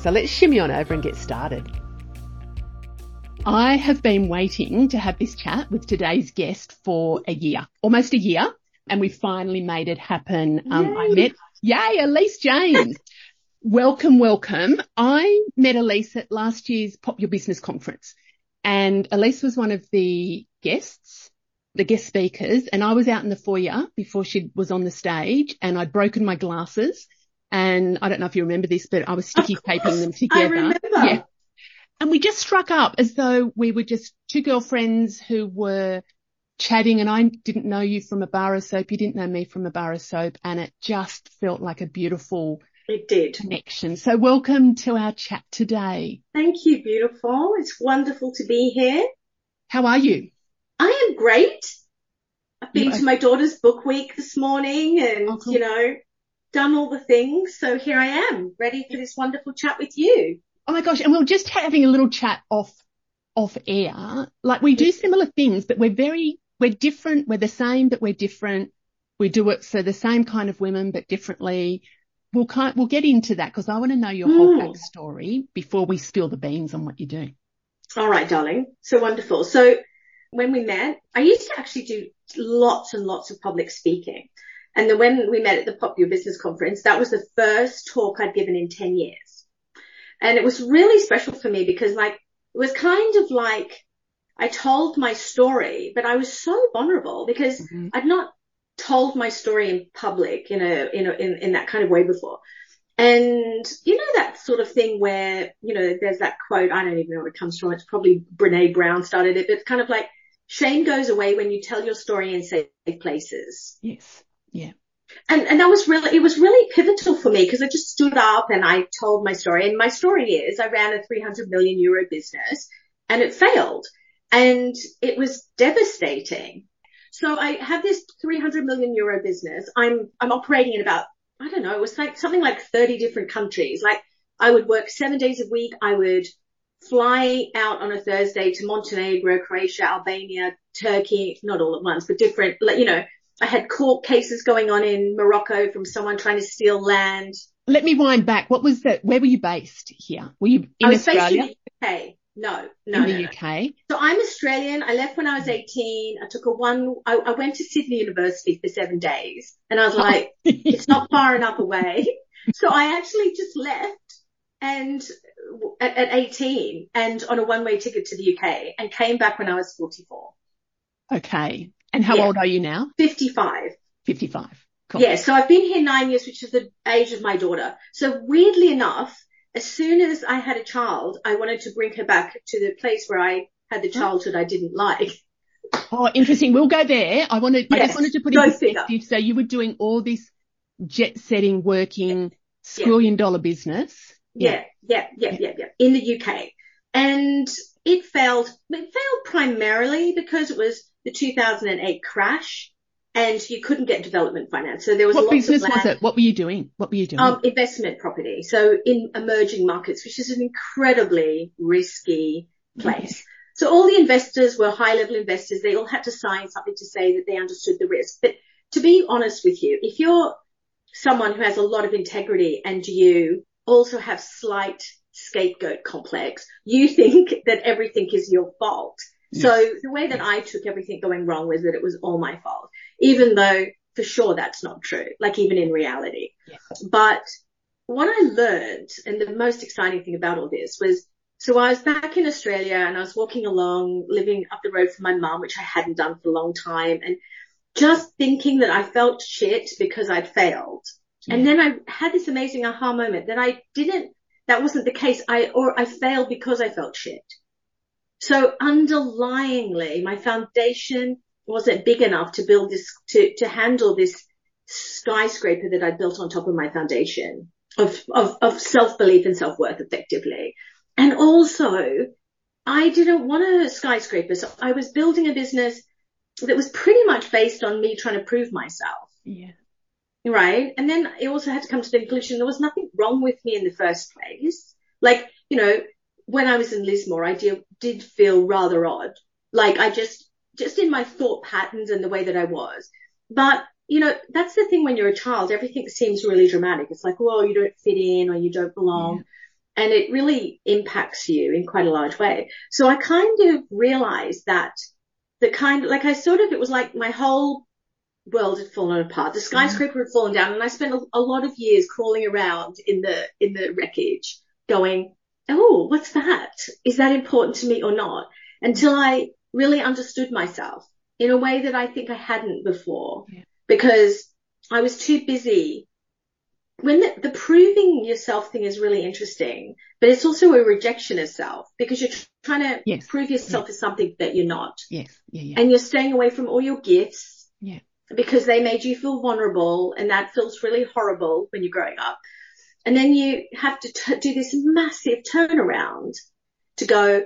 So let's shimmy on over and get started. I have been waiting to have this chat with today's guest for a year, almost a year, and we finally made it happen. Um, I met, yay, Alise James. welcome, welcome. I met Alise at last year's Pop Your Business conference and Alise was one of the guests, the guest speakers, and I was out in the foyer before she was on the stage and I'd broken my glasses and I don't know if you remember this, but I was sticky taping them together. I remember. Yeah. And we just struck up as though we were just two girlfriends who were chatting and I didn't know you from a bar of soap. You didn't know me from a bar of soap and it just felt like a beautiful it did. connection. So welcome to our chat today. Thank you, beautiful. It's wonderful to be here. How are you? I am great. I've been to my daughter's book week this morning and, oh, cool. you know, done all the things. So here I am ready for this wonderful chat with you. Oh my gosh. And we are just having a little chat off, off air. Like we do similar things, but we're very, we're different. We're the same, but we're different. We do it for the same kind of women, but differently. We'll kind, we'll get into that because I want to know your whole mm. backstory before we spill the beans on what you do. All right, darling. So wonderful. So when we met, I used to actually do lots and lots of public speaking. And then when we met at the Pop Your Business conference, that was the first talk I'd given in 10 years. And it was really special for me because like, it was kind of like I told my story, but I was so vulnerable because mm-hmm. I'd not told my story in public in a, in a, in, in that kind of way before. And you know that sort of thing where, you know, there's that quote, I don't even know where it comes from. It's probably Brene Brown started it, but it's kind of like shame goes away when you tell your story in safe places. Yes. Yeah. And, and that was really, it was really pivotal for me because I just stood up and I told my story. And my story is I ran a 300 million euro business and it failed and it was devastating. So I have this 300 million euro business. I'm, I'm operating in about, I don't know, it was like something like 30 different countries. Like I would work seven days a week. I would fly out on a Thursday to Montenegro, Croatia, Albania, Turkey, not all at once, but different, like, you know, I had court cases going on in Morocco from someone trying to steal land. Let me wind back. What was that? Where were you based here? Were you in I was Australia? Based in the UK. No, no, in the no, UK. No. So I'm Australian. I left when I was 18. I took a one, I, I went to Sydney University for seven days and I was like, it's not far enough away. So I actually just left and at, at 18 and on a one way ticket to the UK and came back when I was 44. Okay. And how yeah. old are you now? 55. 55. Cool. Yeah. So I've been here nine years, which is the age of my daughter. So weirdly enough, as soon as I had a child, I wanted to bring her back to the place where I had the childhood I didn't like. Oh, interesting. We'll go there. I wanted, yes. I just wanted to put in perspective. So you were doing all this jet setting, working, squillion yeah. dollar business. Yeah. Yeah, yeah, yeah, yeah, yeah. In the UK. And it failed, it failed primarily because it was the 2008 crash and you couldn't get development finance. So there was what business was it? What were you doing? What were you doing? Um, investment property. So in emerging markets, which is an incredibly risky place. So all the investors were high level investors. They all had to sign something to say that they understood the risk. But to be honest with you, if you're someone who has a lot of integrity and you also have slight scapegoat complex, you think that everything is your fault. So the way that I took everything going wrong was that it was all my fault, even though for sure that's not true, like even in reality. But what I learned and the most exciting thing about all this was, so I was back in Australia and I was walking along, living up the road from my mum, which I hadn't done for a long time and just thinking that I felt shit because I'd failed. Yeah. And then I had this amazing aha moment that I didn't, that wasn't the case. I, or I failed because I felt shit. So underlyingly, my foundation wasn't big enough to build this, to, to handle this skyscraper that I built on top of my foundation of, of, of self-belief and self-worth effectively. And also, I didn't want a skyscraper. So I was building a business that was pretty much based on me trying to prove myself. Yeah. Right. And then I also had to come to the conclusion there was nothing wrong with me in the first place. Like, you know, when I was in Lismore, I did, did feel rather odd. Like I just, just in my thought patterns and the way that I was. But, you know, that's the thing when you're a child, everything seems really dramatic. It's like, well, you don't fit in or you don't belong. Yeah. And it really impacts you in quite a large way. So I kind of realized that the kind, like I sort of, it was like my whole world had fallen apart. The skyscraper mm-hmm. had fallen down and I spent a, a lot of years crawling around in the, in the wreckage going, Oh, what's that? Is that important to me or not? Until I really understood myself in a way that I think I hadn't before yeah. because I was too busy. When the, the, proving yourself thing is really interesting, but it's also a rejection of self because you're trying to yes. prove yourself yes. as something that you're not. Yes. Yeah, yeah. And you're staying away from all your gifts. Yeah. Because they made you feel vulnerable and that feels really horrible when you're growing up. And then you have to t- do this massive turnaround to go,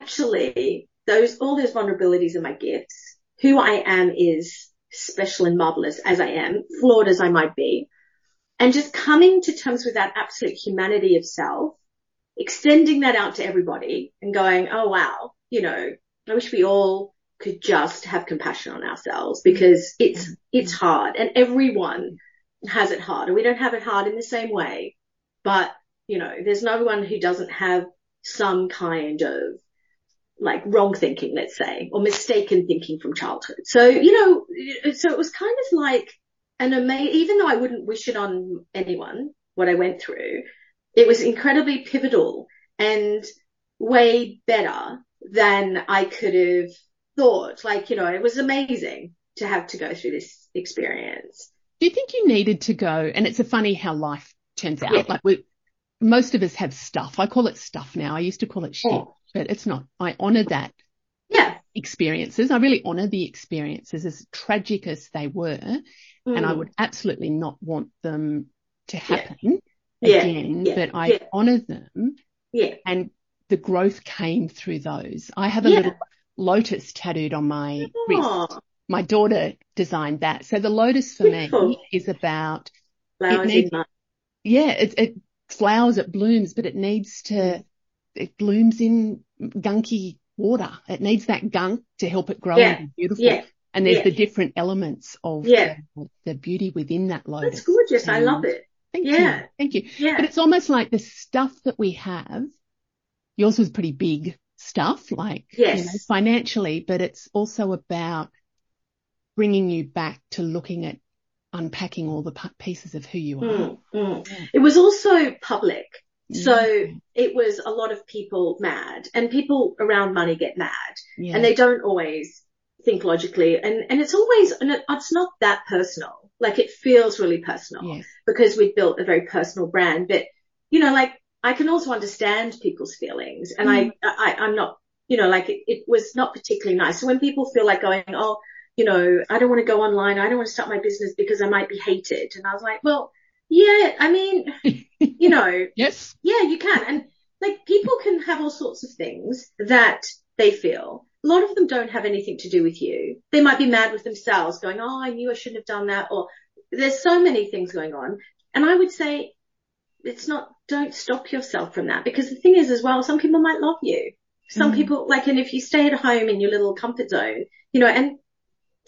actually, those, all those vulnerabilities are my gifts. Who I am is special and marvelous as I am, flawed as I might be. And just coming to terms with that absolute humanity of self, extending that out to everybody and going, oh wow, you know, I wish we all could just have compassion on ourselves because it's, it's hard and everyone has it hard and we don't have it hard in the same way. But, you know, there's no one who doesn't have some kind of like wrong thinking, let's say, or mistaken thinking from childhood. So, you know, so it was kind of like an amazing, even though I wouldn't wish it on anyone, what I went through, it was incredibly pivotal and way better than I could have thought. Like, you know, it was amazing to have to go through this experience. Do you think you needed to go? And it's a funny how life turns out. Yeah. Like we, most of us have stuff. I call it stuff now. I used to call it shit. But it's not. I honor that. Yeah. Experiences. I really honor the experiences as tragic as they were. Mm. And I mm. would absolutely not want them to happen yeah. again, but I honor them. Yeah. And the growth came through those. I have a little lotus tattooed on my wrist. My daughter designed that. So the lotus for Beautiful. me is about flowers it needs, Yeah, it, it flowers, it blooms, but it needs to it blooms in gunky water. It needs that gunk to help it grow yeah. and be beautiful. Yeah. And there's yeah. the different elements of yeah. the, the, beauty within that lotus. That's gorgeous. And I love it. Thank yeah. you. Thank you. Yeah. But it's almost like the stuff that we have. Yours was pretty big stuff, like yes. you know, financially, but it's also about bringing you back to looking at unpacking all the pieces of who you are. Mm, mm. It was also public. So it was a lot of people mad and people around money get mad yeah. and they don't always think logically and, and it's always, and it, it's not that personal. Like it feels really personal yes. because we've built a very personal brand, but you know, like I can also understand people's feelings and mm. I, I, I'm not, you know, like it, it was not particularly nice. So when people feel like going, oh, you know, I don't want to go online. I don't want to start my business because I might be hated. And I was like, well, yeah, I mean, you know, yes, yeah, you can. And like people can have all sorts of things that they feel. A lot of them don't have anything to do with you. They might be mad with themselves going, Oh, I knew I shouldn't have done that. Or there's so many things going on. And I would say it's not, don't stop yourself from that because the thing is as well, some people might love you. Some mm. people like, and if you stay at home in your little comfort zone, you know, and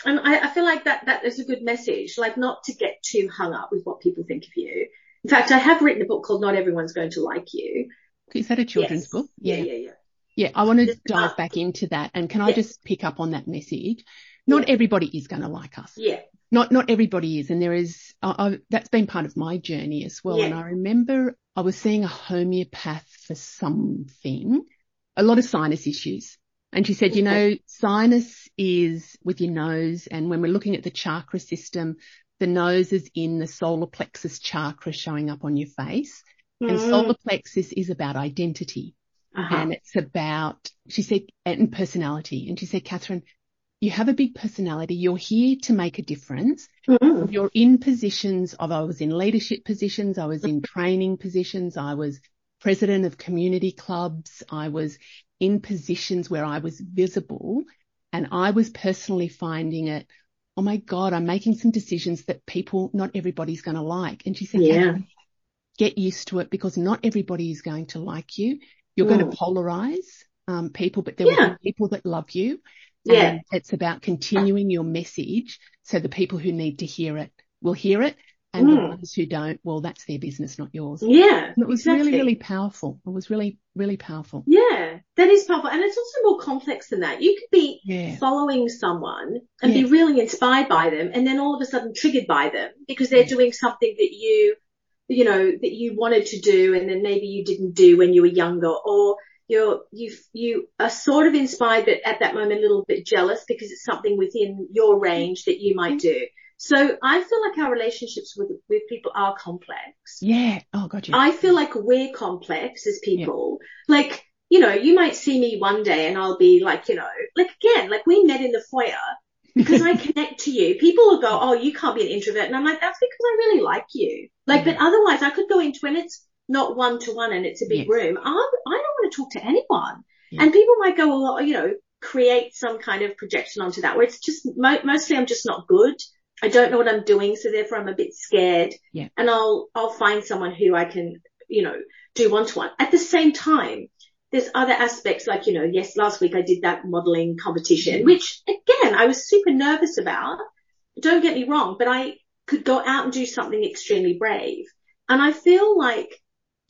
and I, I, feel like that that is a good message, like not to get too hung up with what people think of you. In fact, I have written a book called Not Everyone's Going to Like You. Is that a children's yes. book? Yeah, yeah, yeah. Yeah, I want to dive back into that. And can I just pick up on that message? Not yeah. everybody is going to like us. Yeah. not, not everybody is. And there is, I, I, that's been part of my journey as well. Yeah. And I remember I was seeing a homeopath for something, a lot of sinus issues. And she said, you know, sinus is with your nose. And when we're looking at the chakra system, the nose is in the solar plexus chakra showing up on your face. Mm. And solar plexus is about identity. Uh-huh. And it's about, she said, and personality. And she said, Catherine, you have a big personality. You're here to make a difference. Mm-hmm. You're in positions of, I was in leadership positions. I was in training positions. I was president of community clubs. I was in positions where I was visible and I was personally finding it. Oh my God, I'm making some decisions that people, not everybody's going to like. And she said, yeah, get used to it because not everybody is going to like you. You're mm. going to polarize um, people, but there yeah. will be people that love you. Yeah. And it's about continuing your message so the people who need to hear it will hear it. And mm. the ones who don't, well, that's their business, not yours. Yeah. And it was exactly. really, really powerful. It was really, really powerful. Yeah, that is powerful. And it's also more complex than that. You could be yeah. following someone and yeah. be really inspired by them and then all of a sudden triggered by them because they're yeah. doing something that you, you know, that you wanted to do and then maybe you didn't do when you were younger or you're, you, you are sort of inspired, but at that moment a little bit jealous because it's something within your range that you might do. So I feel like our relationships with, with people are complex. Yeah. Oh God. Yeah. I feel like we're complex as people. Yeah. Like, you know, you might see me one day and I'll be like, you know, like again, like we met in the foyer because I connect to you. People will go, oh, you can't be an introvert. And I'm like, that's because I really like you. Like, but otherwise I could go into when it's not one to one and it's a big room. I'm, I don't want to talk to anyone. And people might go, well, you know, create some kind of projection onto that where it's just mo- mostly I'm just not good. I don't know what I'm doing, so therefore I'm a bit scared. Yeah. And I'll I'll find someone who I can, you know, do one to one. At the same time, there's other aspects like, you know, yes, last week I did that modeling competition, mm-hmm. which again I was super nervous about. Don't get me wrong, but I could go out and do something extremely brave. And I feel like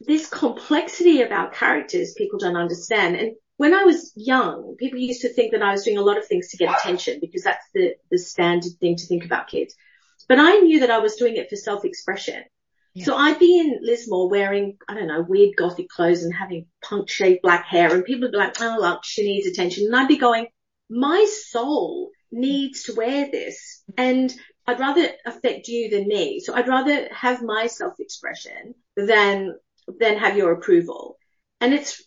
this complexity of our characters people don't understand. And when I was young, people used to think that I was doing a lot of things to get attention because that's the, the standard thing to think about kids. But I knew that I was doing it for self-expression. Yeah. So I'd be in Lismore wearing, I don't know, weird gothic clothes and having punk shaved black hair and people would be like, oh, look, she needs attention. And I'd be going, my soul needs to wear this and I'd rather affect you than me. So I'd rather have my self-expression than, than have your approval. And it's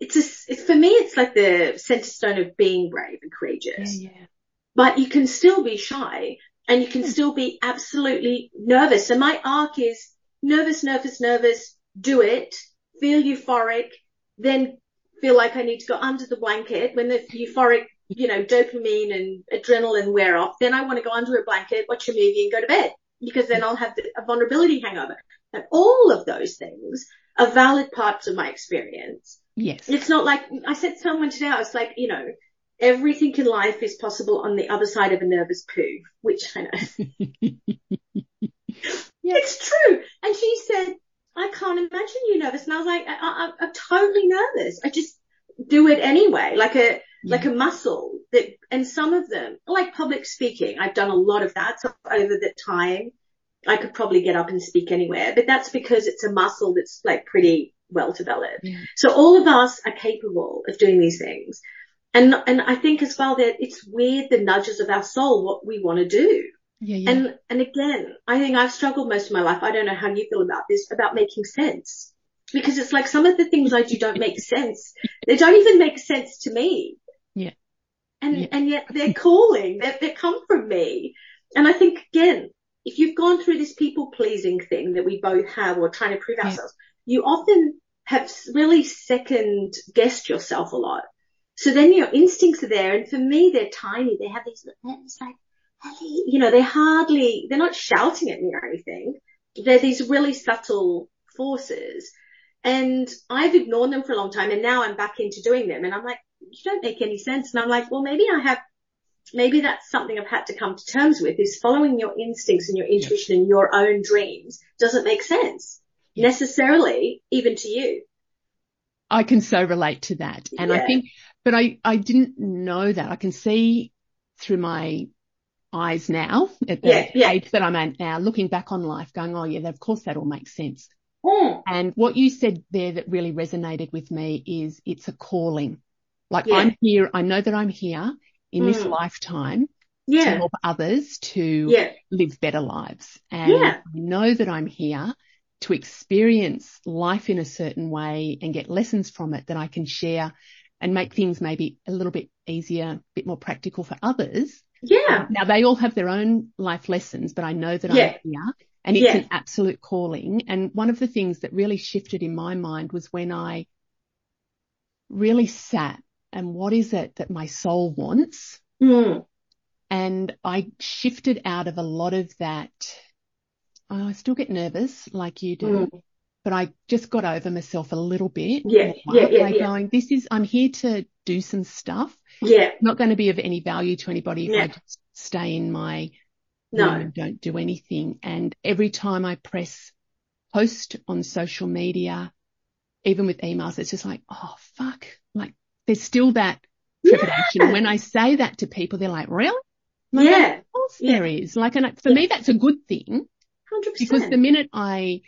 it's a, it's for me, it's like the center stone of being brave and courageous. Yeah, yeah. But you can still be shy and you can hmm. still be absolutely nervous. And my arc is nervous, nervous, nervous, do it, feel euphoric, then feel like I need to go under the blanket when the euphoric, you know, dopamine and adrenaline wear off. Then I want to go under a blanket, watch a movie and go to bed because then I'll have a vulnerability hangover. And all of those things are valid parts of my experience. Yes. It's not like, I said to someone today, I was like, you know, everything in life is possible on the other side of a nervous poo, which I know. It's true. And she said, I can't imagine you nervous. And I was like, I, am totally nervous. I just do it anyway, like a, yeah. like a muscle that, and some of them, like public speaking, I've done a lot of that. So over the time, I could probably get up and speak anywhere, but that's because it's a muscle that's like pretty well developed. Yeah. So all of us are capable of doing these things. And, and I think as well that it's weird the nudges of our soul, what we want to do. Yeah, yeah. And, and again, I think I've struggled most of my life. I don't know how you feel about this, about making sense. Because it's like some of the things I do don't make sense. They don't even make sense to me. Yeah. And, yeah. and yet they're calling, they they come from me. And I think again, if you've gone through this people pleasing thing that we both have or trying to prove yeah. You often have really second guessed yourself a lot. So then your instincts are there. And for me, they're tiny. They have these, it's like, you know, they're hardly, they're not shouting at me or anything. They're these really subtle forces. And I've ignored them for a long time and now I'm back into doing them. And I'm like, you don't make any sense. And I'm like, well, maybe I have, maybe that's something I've had to come to terms with is following your instincts and your intuition and your own dreams doesn't make sense necessarily even to you. I can so relate to that. And yeah. I think, but I, I didn't know that. I can see through my eyes now at the Yeah, yeah. age that I'm at now, looking back on life going, oh yeah, of course that all makes sense. Mm. And what you said there that really resonated with me is it's a calling. Like. I'm here, I know that I'm here in this Mm. lifetime to help others to live better lives. And. I know that I'm here to experience life in a certain way and get lessons from it that I can share and make things maybe a little bit easier, a bit more practical for others. Yeah. Now they all have their own life lessons, but I know that Yeah. I'm here and it's Yeah. an absolute calling. And one of the things that really shifted in my mind was when I really sat and what is it that my soul wants? Mm. And I shifted out of a lot of that. I still get nervous like you do, Mm. but I just got over myself a little bit. Yeah, yeah, yeah, like yeah. going, this is, I'm here to do some stuff. Yeah. Not going to be of any value to anybody if I just stay in my No. room and don't do anything. And every time I press post on social media, even with emails, it's just like, oh fuck, like there's still that trepidation. Yeah. When I say that to people, they're like, really? Like, Yeah. Of course Yeah. there is. Like, and for Yeah. me, that's a good thing Hundred because the minute I,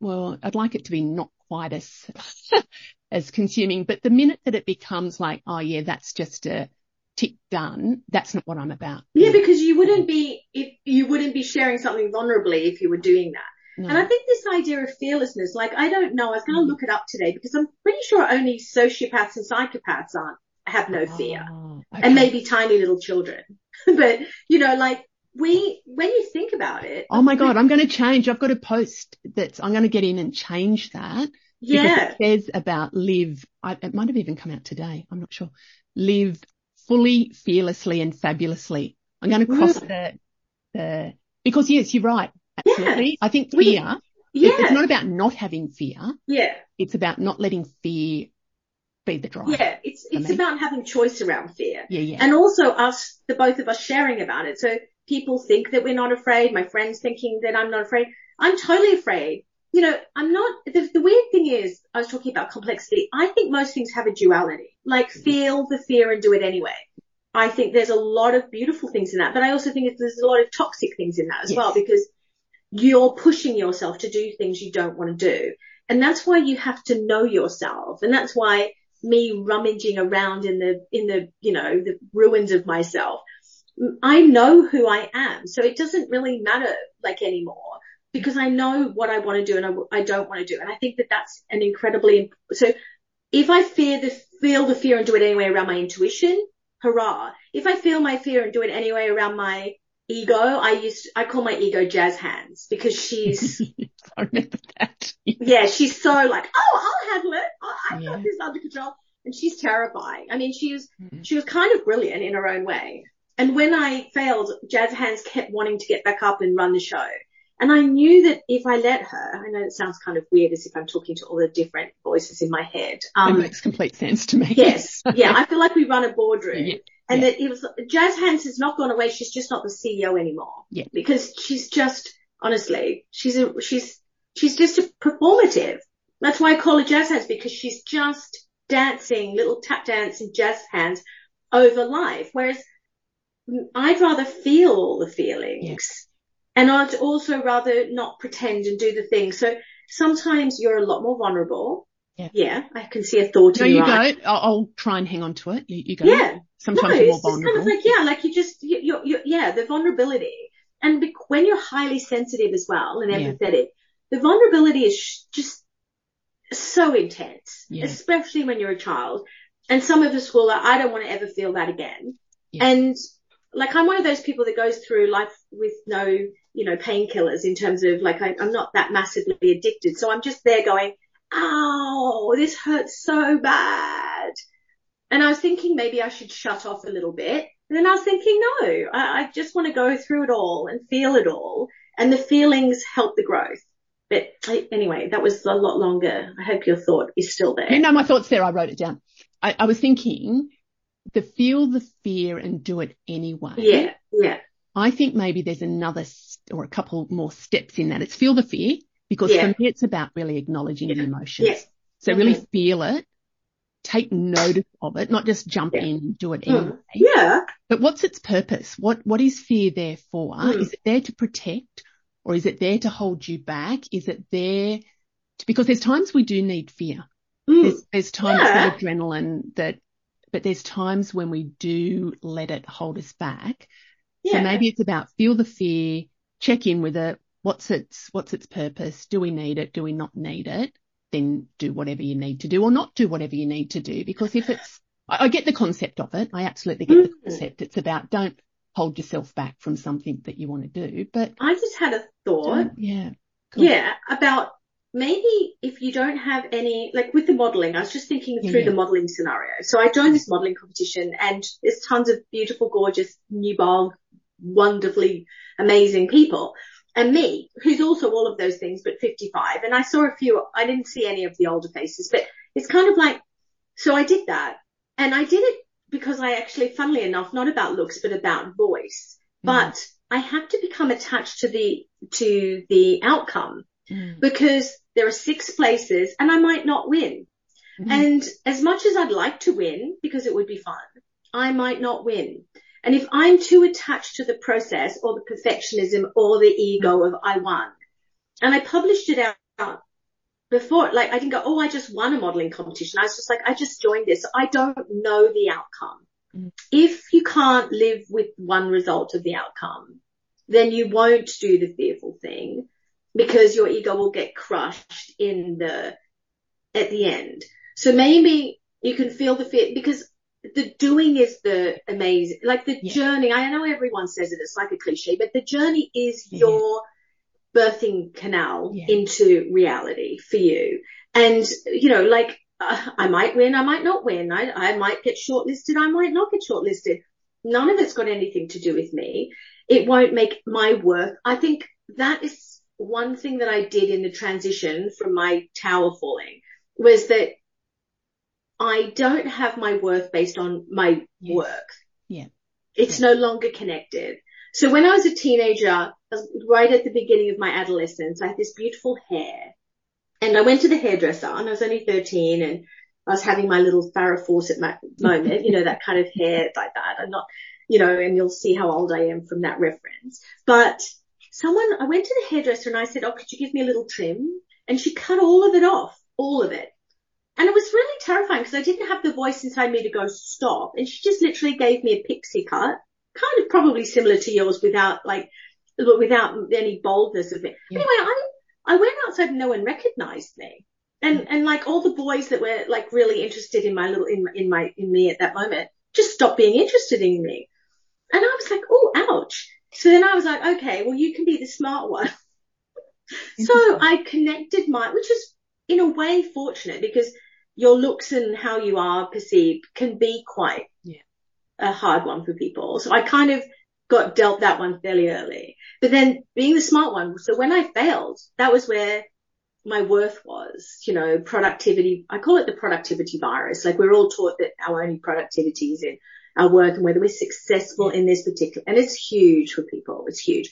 well, I'd like it to be not quite as, as consuming, but the minute that it becomes like, oh yeah, that's just a tick done, that's not what I'm about. Yeah, because you wouldn't mm-hmm. be if you wouldn't be sharing something vulnerably if you were doing that. No. And I think this idea of fearlessness, like I don't know, I was going to mm-hmm. look it up today because I'm pretty sure only sociopaths and psychopaths aren't have no fear, Oh, and maybe tiny little children. but you know, like we when you think about it, Oh my God, I'm going to change. I've got a post that's, I'm going to get in and change that. yeah, it says about live, I, it might have even come out today. I'm not sure. Live fully, fearlessly and fabulously. I'm going to cross the, the, because yes, you're right. Absolutely. I think We- fear, yeah, it's not about not having fear. yeah, It's about not letting fear be the driver. yeah. It's it's me. about having choice around fear. Yeah. Yeah. and also us, the both of us sharing about it. So people think that we're not afraid. My friends thinking that I'm not afraid. I'm totally afraid. You know, I'm not, the, the weird thing is, I was talking about complexity. I think most things have a duality, like feel the fear and do it anyway. I think there's a lot of beautiful things in that, but I also think there's a lot of toxic things in that as Yes. well because you're pushing yourself to do things you don't want to do. And that's why you have to know yourself. And that's why me rummaging around in the, in the, you know, the ruins of myself. I know who I am. So it doesn't really matter like anymore because I know what I want to do and I, I don't want to do. And I think that that's an incredibly, so if I fear the, feel the fear and do it anyway around my intuition, hurrah. If I feel my fear and do it anyway around my ego, I used, I call my ego jazz hands because she's, I remember that. yeah, she's so like, oh, I'll handle it. I, I've Yeah. got this under control. And she's terrifying. I mean, she was, Mhm. she was kind of brilliant in her own way. And when I failed, Jazz Hands kept wanting to get back up and run the show. And I knew that if I let her, I know it sounds kind of weird as if I'm talking to all the different voices in my head. It Um, makes complete sense to me. yes. Yeah. I feel like we run a boardroom. Yeah, And yeah. that it was, Jazz Hands has not gone away. She's just not the CEO anymore. Yeah. Because she's just, honestly, she's a, she's, she's just a performative. That's why I call her Jazz Hands because she's just dancing, little tap dance and jazz hands over life. Whereas I'd rather feel all the feelings and I'd also rather not pretend and do the thing. So sometimes you're a lot more vulnerable. Yeah. I can see a thought No, in you your go. I'll, I'll try and hang on to it. You, you go. Yeah. Sometimes no, you're more it's just kind of like, yeah, like you just, you, you, you, yeah, the vulnerability. And bec- when you're highly sensitive as well and Yeah. empathetic, the vulnerability is sh- just so intense, Yeah. especially when you're a child. And some of us will, like, I don't want to ever feel that again. Yeah. And like, I'm one of those people that goes through life with no, you know, painkillers in terms of like, I, I'm not that massively addicted. So I'm just there going, ow, this hurts so bad. And I was thinking maybe I should shut off a little bit. And then I was thinking, no, I, I just want to go through it all and feel it all. And the feelings help the growth. But I, anyway, that was a lot longer. I hope your thought is still there. You know, my thoughts there, I wrote it down. I, I was thinking the feel the fear and do it anyway. Yeah, yeah, I think maybe there's another s- or a couple more steps in that. It's feel the fear because Yeah. for me it's about really acknowledging the emotions. Yeah. So really Mhm. feel it take notice of it, not just jump Yeah. in and do it Mm. anyway. Yeah. But what's its purpose? What what is fear there for? Mm. Is it there to protect or is it there to hold you back? Is it there to, because there's times we do need fear. Mm. There's there's times Yeah. with adrenaline that but there's times when we do let it hold us back. Yeah. So maybe it's about feel the fear, check in with it. What's its what's its purpose? Do we need it? Do we not need it? Then do whatever you need to do or not do whatever you need to do. Because if it's I, I get the concept of it. I absolutely get the Mm. concept. It's about don't hold yourself back from something that you want to do. But I just had a thought. yeah. Cool. Yeah, about maybe if you don't have any, like with the modeling, I was just thinking through yeah. the modeling scenario. So I joined this modeling competition and there's tons of beautiful, gorgeous, new bulb, wonderfully amazing people. And me, who's also all of those things, but 55. And I saw a few, I didn't see any of the older faces, but it's kind of like, so I did that and I did it because I actually, funnily enough, not about looks, but about voice, Mm. but I had to become attached to the, to the outcome Mm. because there are six places and I might not win. Mm. And as much as I'd like to win because it would be fun, I might not win. And if I'm too attached to the process or the perfectionism or the ego of I won, and I published it out before, like I didn't go, oh, I just won a modeling competition. I was just like, I just joined this. I don't know the outcome. Mm. If you can't live with one result of the outcome, then you won't do the fearful thing because your ego will get crushed in the, at the end. So maybe you can feel the fear because the doing is the amazing, like the Yeah. journey. I know everyone says it, it's like a cliche, but the journey is Yeah. your birthing canal Yeah. into reality for you. And, you know, like, uh, I might win, I might not win. I, I might get shortlisted, I might not get shortlisted. None of it's got anything to do with me. It won't make my worth. I think that is one thing that I did in the transition from my tower falling was that I don't have my worth based on my Yes. work. Yeah. It's no longer connected. So when I was a teenager, right at the beginning of my adolescence, I had this beautiful hair and I went to the hairdresser and I was only 13 and I was having my little Farrah Fawcett ma- moment, you know, that kind of hair like that. I'm not, you know, and you'll see how old I am from that reference. But someone, I went to the hairdresser and I said, oh, could you give me a little trim? And she cut all of it off, all of it. And it was really terrifying because I didn't have the voice inside me to go stop. And she just literally gave me a pixie cut, kind of probably similar to yours without like, but without any boldness of it. Yeah. Anyway, I, I went outside and no one recognized me. And, mm. and like all the boys that were like really interested in my little, in, in my, in me at that moment just stopped being interested in me. And I was like, oh, ouch. So then I was like, okay, well, you can be the smart one. so I connected my, which is in a way fortunate because your looks and how you are perceived can be quite Yeah. a hard one for people. So I kind of got dealt that one fairly early. But then being the smart one, so when I failed, that was where my worth was, you know, productivity. I call it the productivity virus. Like we're all taught that our only productivity is in our work and whether we're successful in this particular, and it's huge for people. It's huge.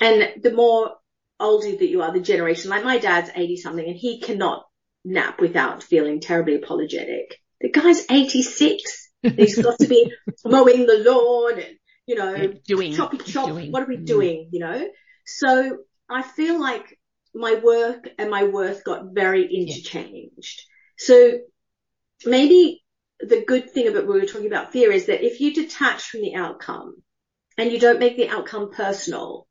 And the more older that you are, the generation, like my dad's 80 something and he cannot nap without feeling terribly apologetic. The guy's 86. He's got to be mowing the lawn and, you know, Yeah, doing, choppy chop. doing. What are we Mm. doing? You know? So I feel like my work and my worth got very interchanged. So maybe the good thing about what we were talking about fear is that if you detach from the outcome and you don't make the outcome personal,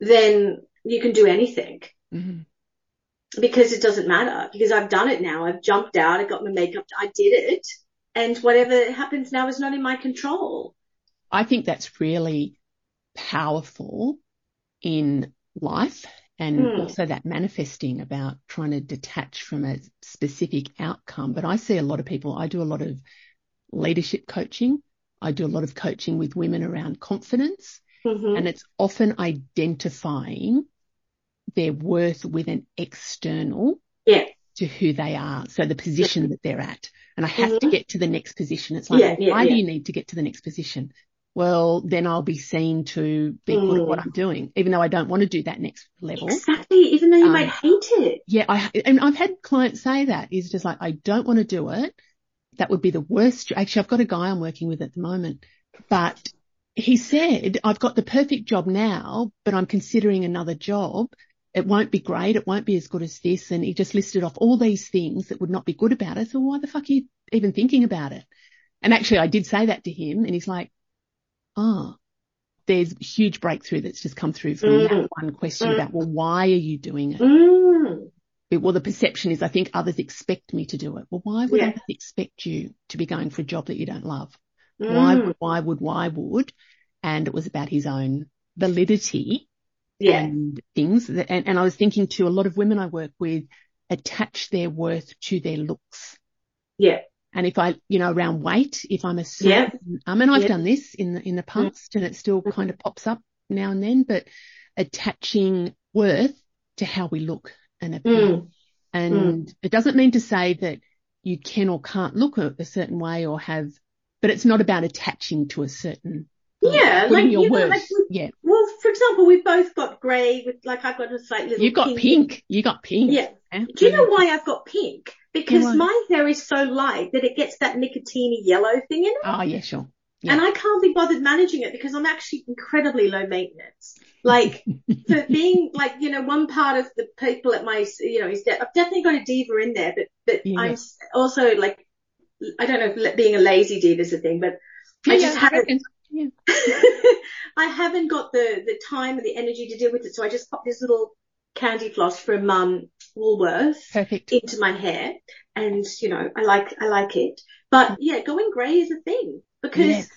then you can do anything Mhm. because it doesn't matter because I've done it now. I've jumped out. I got my makeup. I did it. And whatever happens now is not in my control. I think that's really powerful in life and Mm. also that manifesting about trying to detach from a specific outcome. But I see a lot of people, I do a lot of leadership coaching. I do a lot of coaching with women around confidence Mhm. and it's often identifying their worth with an external Yeah. to who they are. So the position that they're at. And I have to Mhm. get to the next position. It's like, Yeah, yeah, why do you need to get to the next position? Well, then I'll be seen to be good at what Mm. I'm doing, even though I don't want to do that next level. Exactly. Even though you Um, might hate it. Yeah, I and I've had clients say that is just like I don't want to do it that would be the worst. Actually, I've got a guy I'm working with at the moment, but he said, I've got the perfect job now, but I'm considering another job. It won't be great. It won't be as good as this. And he just listed off all these things that would not be good about it. So why the fuck are you even thinking about it? And actually I did say that to him and he's like, oh, there's huge breakthrough that's just come through from mm. that one question mm. about, well, why are you doing it? Mm. Well, the perception is I think others expect me to do it. Well, why would yeah. others expect you to be going for a job that you don't love? Why mm. would, why would, why would? And it was about his own validity yeah. and things. That, and, and I was thinking too, a lot of women I work with attach their worth to their looks. Yeah. And if I, you know, around weight, if I'm a certain, yeah. I mean, I've yeah. done this in the, in the mm. past and it still mm. kind of pops up now and then, but attaching worth to how we look and appear. Mm. And mm. it doesn't mean to say that you can or can't look a, a, certain way or have, but it's not about attaching to a certain. Yeah, like, you know, like yeah. Well, for example, we've both got grey with like I've got a slight little. You got pink. pink. You got pink. Yeah. yeah. Do you know why I've got pink? Because my hair is so light that it gets that nicotine yellow thing in it. Oh yeah, sure. Yeah. And I can't be bothered managing it because I'm actually incredibly low maintenance. Like for being like, you know, one part of the people at my, you know, is de- I've definitely got a diva in there, but, but yeah. I'm also like, I don't know if being a lazy diva is a thing, but I just haven't, I haven't got the, the time and the energy to deal with it. So I just pop this little candy floss from, um, Woolworth Perfect. into my hair. And, you know, I like, I like it. But yeah, going grey is a thing because yes.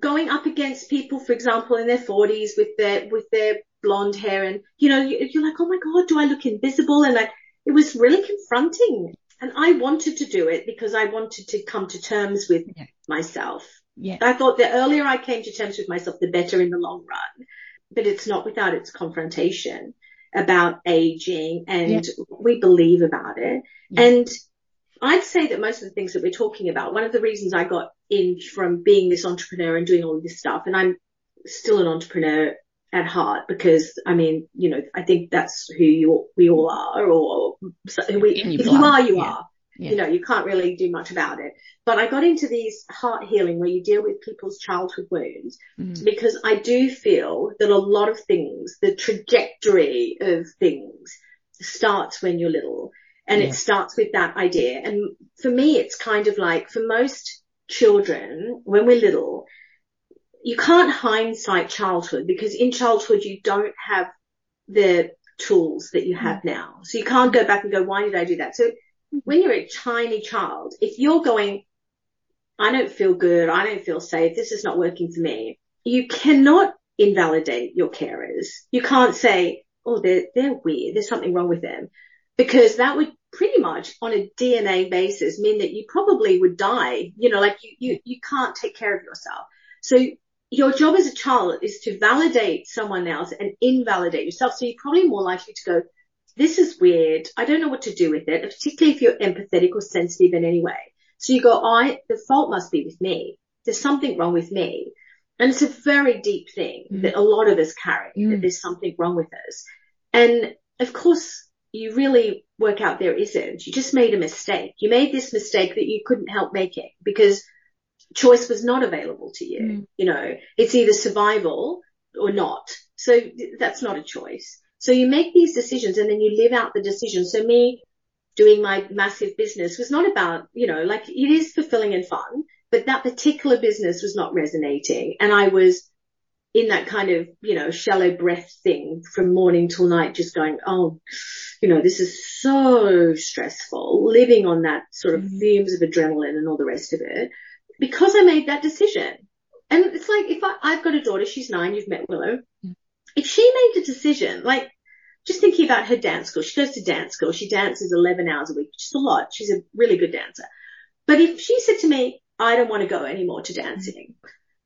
going up against people, for example, in their forties with their, with their blonde hair and, you know, you're like, oh my God, do I look invisible? And like, it was really confronting. And I wanted to do it because I wanted to come to terms with yeah. myself. Yeah. I thought the earlier I came to terms with myself, the better in the long run. But it's not without its confrontation about aging and yeah. we believe about it. Yeah. And I'd say that most of the things that we're talking about, one of the reasons I got in from being this entrepreneur and doing all this stuff, and I'm still an entrepreneur at heart because I mean, you know, I think that's who you we all are, or so we, if you are, you yeah. are. Yeah. You know, you can't really do much about it. But I got into these heart healing where you deal with people's childhood wounds mm-hmm. because I do feel that a lot of things, the trajectory of things starts when you're little and yeah. it starts with that idea. And for me, it's kind of like for most children, when we're little, you can't hindsight childhood because in childhood you don't have the tools that you have mm. now. So you can't go back and go, why did I do that? So when you're a tiny child, if you're going, I don't feel good, I don't feel safe, this is not working for me, you cannot invalidate your carers. You can't say, oh, they're, they're weird, there's something wrong with them. Because that would pretty much on a DNA basis mean that you probably would die. You know, like you, you, you can't take care of yourself. So your job as a child is to validate someone else and invalidate yourself. So you're probably more likely to go, this is weird. I don't know what to do with it, particularly if you're empathetic or sensitive in any way. So you go, I, the fault must be with me. There's something wrong with me. And it's a very deep thing mm. that a lot of us carry, mm. that there's something wrong with us. And of course, you really work out there isn't. You just made a mistake. You made this mistake that you couldn't help making because choice was not available to you. Mm. You know, it's either survival or not. So that's not a choice. So you make these decisions and then you live out the decision. So me doing my massive business was not about, you know, like it is fulfilling and fun, but that particular business was not resonating. And I was in that kind of, you know, shallow breath thing from morning till night, just going, oh, you know, this is so stressful, living on that sort of mm-hmm. fumes of adrenaline and all the rest of it because I made that decision. And it's like, if I, I've got a daughter, she's nine, you've met Willow. Mm if she made a decision, like just thinking about her dance school, she goes to dance school, she dances 11 hours a week, which is a lot. She's a really good dancer. But if she said to me, I don't want to go anymore to dancing,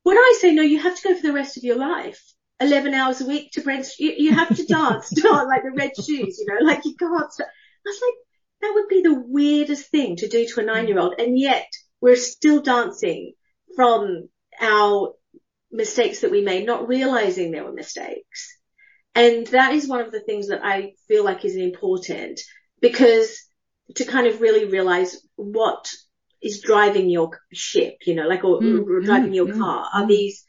would I say, no, you have to go for the rest of your life? 11 hours a week to Brent, you, you have to dance, dance like the red shoes, you know, like you can't stop. I was like, that would be the weirdest thing to do to a nine year old. And yet we're still dancing from our mistakes that we made, not realizing there were mistakes. And that is one of the things that I feel like is important because to kind of really realize what is driving your ship, you know, like, or, Mm, or driving mm, your mm, car are these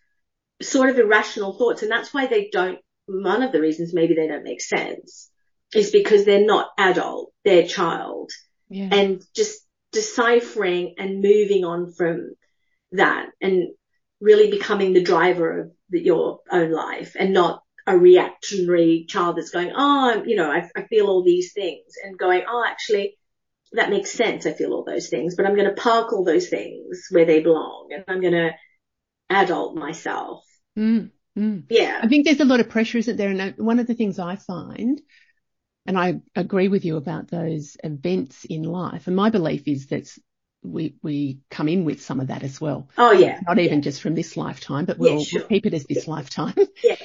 sort of irrational thoughts. And that's why they don't, one of the reasons maybe they don't make sense is because they're not adult, they're child Yeah. and just deciphering and moving on from that and really becoming the driver of the, your own life and not a reactionary child that's going, oh, I'm, you know, I, I feel all these things and going, oh, actually, that makes sense. I feel all those things, but I'm going to park all those things where they belong and I'm going to adult myself. Mm, mm. Yeah. I think there's a lot of pressure, isn't there? And uh, one of the things I find, and I agree with you about those events in life, and my belief is that we we come in with some of that as well. Oh yeah. Not even just from this lifetime, but we'll, Yeah, sure. we'll keep it as this lifetime. Yeah.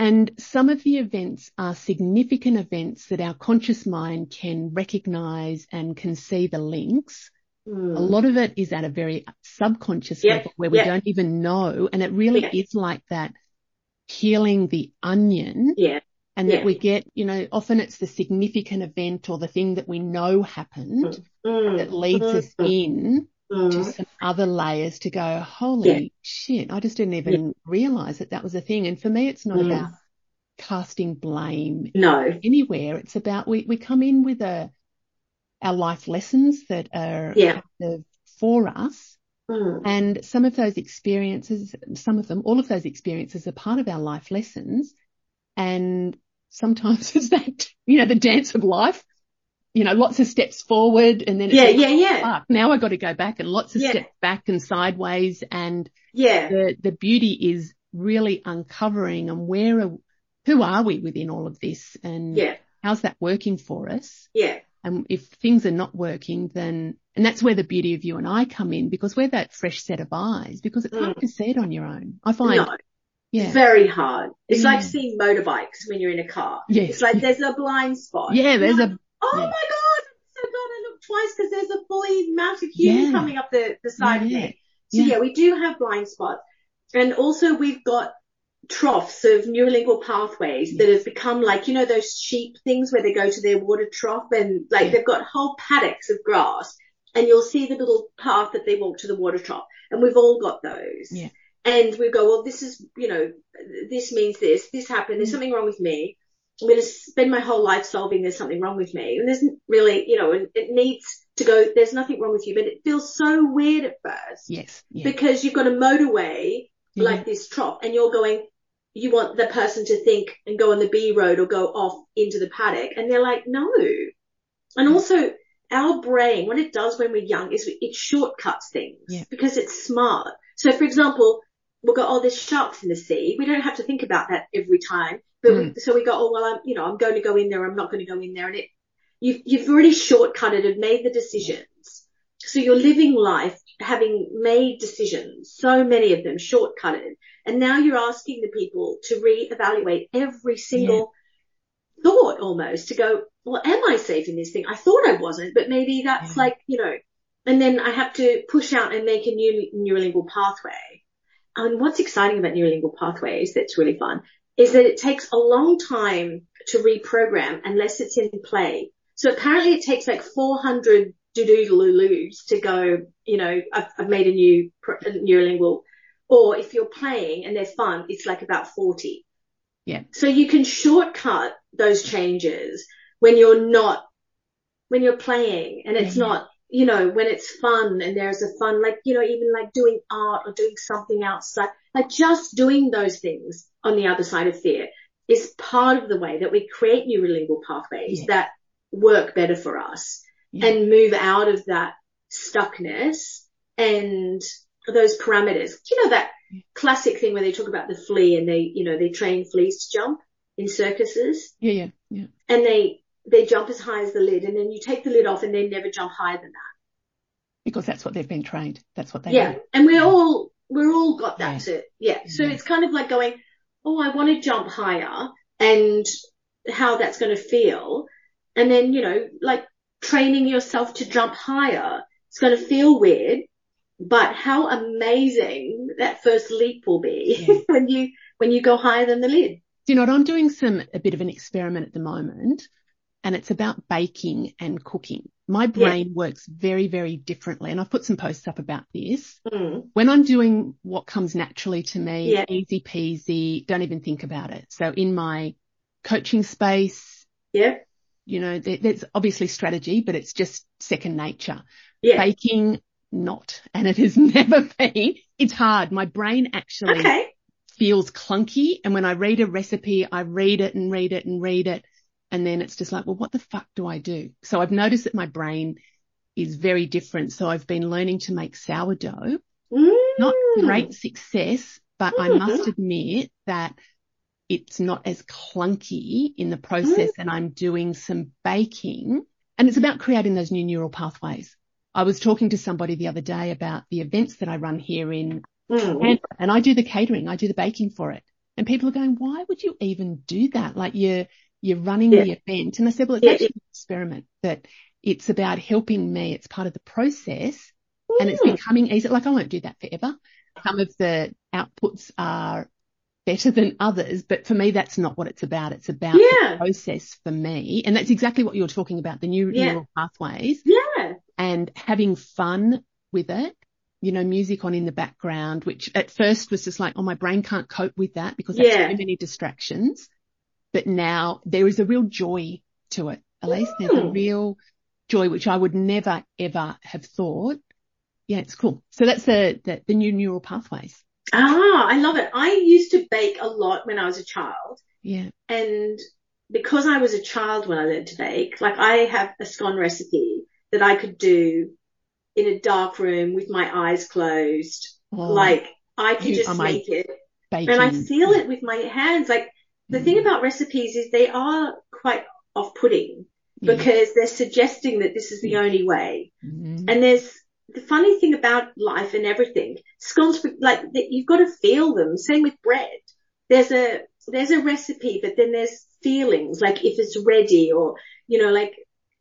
And some of the events are significant events that our conscious mind can recognize and can see the links. Mm. A lot of it is at a very subconscious Yeah, level where we yeah. don't even know. And it really Yeah. is like that peeling the onion Yeah. and that we get, you know, often it's the significant event or the thing that we know happened Mm. that leads us Mm. to some other layers to go, holy Yeah. shit, I just didn't even realize that that was a thing. And for me, it's not Mm. about casting blame No. anywhere. It's about we, we come in with a, our life lessons that are Yeah. kind of for us. Mm. And some of those experiences, some of them, all of those experiences are part of our life lessons. And sometimes it's that, you know, the dance of life, you know, lots of steps forward and then Yeah, yeah, yeah. fuck, now I got to go back and lots of Yeah. steps back and sideways. And Yeah. the, the beauty is really uncovering and where are, who are we within all of this and Yeah. how's that working for us? Yeah. And if things are not working, then, and that's where the beauty of you and I come in because we're that fresh set of eyes because it's hard to see it mm. on your own. I find, No. yeah, Very hard. It's like mm. seeing motorbikes when you're in a car. Yes. It's like there's a blind spot. yeah, there's a, oh yeah. my god, I'm so glad I looked twice because there's a fully mounted human Yeah. coming up the, the side of Yeah. me. So Yeah. we do have blind spots. And also we've got troughs of neurolingual pathways that have become like, you know, those sheep things where they go to their water trough and like they've got whole paddocks of grass and you'll see the little path that they walk to the water trough. And we've all got those. Yeah. And we go, well, this is, you know, this means this, this happened, there's Mm. something wrong with me. I'm going to spend my whole life solving there's something wrong with me. And there's really, you know, it, it needs to go, there's nothing wrong with you, but it feels so weird at first yes, yeah, because you've got a motorway yeah, like this trough and you're going, you want the person to think and go on the B road or go off into the paddock. And they're like, no. And Mm. also our brain, what it does when we're young is it shortcuts things Yeah. because it's smart. So for example, we'll go, oh, there's sharks in the sea. We don't have to think about that every time. But Mm. we, so we go, oh, well, I'm, you know, I'm going to go in there. I'm not going to go in there. And it, you've, you've already shortcutted and made the decisions. So you're living life having made decisions, so many of them shortcutted. And now you're asking the people to reevaluate every single thought almost to go, well, am I safe in this thing? I thought I wasn't, but maybe that's Yeah. like, you know, and then I have to push out and make a new neurolingual pathway. And what's exciting about neurolingual pathways that's really fun is that it takes a long time to reprogram unless it's in play. So apparently it takes like 400 doodoo to go, you know, I've, I've made a new a neurolingual, or if you're playing and they're fun, it's like about 40. Yeah. So you can shortcut those changes when you're not, when you're playing and it's Yeah. not, you know, when it's fun and there's a fun, like, you know, even like doing art or doing something outside, like just doing those things on the other side of fear is part of the way that we create new neurolingual pathways Yeah. that work better for us Yeah. and move out of that stuckness and those parameters. You know that classic thing where they talk about the flea and they, you know, they train fleas to jump in circuses yeah, yeah, yeah. and they, they jump as high as the lid and then you take the lid off and they never jump higher than that. Because that's what they've been trained. That's what they Yeah. do. And we're all, we're all got that Yeah. to, yeah. So Yeah. it's kind of like going, oh, I want to jump higher and how that's going to feel. And then, you know, like training yourself to jump higher. It's going to feel weird, but how amazing that first leap will be Yeah. when you, when you go higher than the lid. You know what? I'm doing some, a bit of an experiment at the moment and it's about baking and cooking. My brain yeah. works very, very differently. And I've put some posts up about this. Mm. When I'm doing what comes naturally to me, yeah. easy peasy, don't even think about it. So in my coaching space, yeah, you know, there, there's obviously strategy, but it's just second nature. Yeah. Baking, not. And it has never been. It's hard. My brain actually okay. feels clunky. And when I read a recipe, I read it and read it and read it and then it's just like, well, what the fuck do I do? So I've noticed that my brain is very different. So I've been learning to make sourdough. Mm. Not great success, but mm. I must admit that it's not as clunky in the process mm. and I'm doing some baking and it's about creating those new neural pathways. I was talking to somebody the other day about the events that I run here in mm. and I do the catering. I do the baking for it. And people are going, why would you even do that? Like you're, you're running yeah. the event. And I said, well, it's yeah, actually an experiment that it's about helping me. It's part of the process and it's mm. becoming easy. Like I won't do that forever. Some of the outputs are better than others, but for me, that's not what it's about. It's about the process for me. And that's exactly what you're talking about, the new neural pathways. Yeah. And having fun with it. You know, music on in the background, which at first was just like, oh, my brain can't cope with that because that's yeah. too many distractions but now there is a real joy to it. Alise, there's a hmm. real joy, which I would never ever have thought. Yeah, it's cool. So that's the, the, the new neural pathways. Ah, I love it. I used to bake a lot when I was a child. Yeah. And because I was a child when I learned to bake, like I have a scone recipe that I could do in a dark room with my eyes closed. Oh, like I could just make it baking. and I feel it with my hands. Like the thing about recipes is they are quite off-putting yeah. because they're suggesting that this is the only way. Mm-hmm. And there's the funny thing about life and everything, scones, like you've got to feel them. Same with bread. There's a, there's a recipe, but then there's feelings, like if it's ready or, you know, like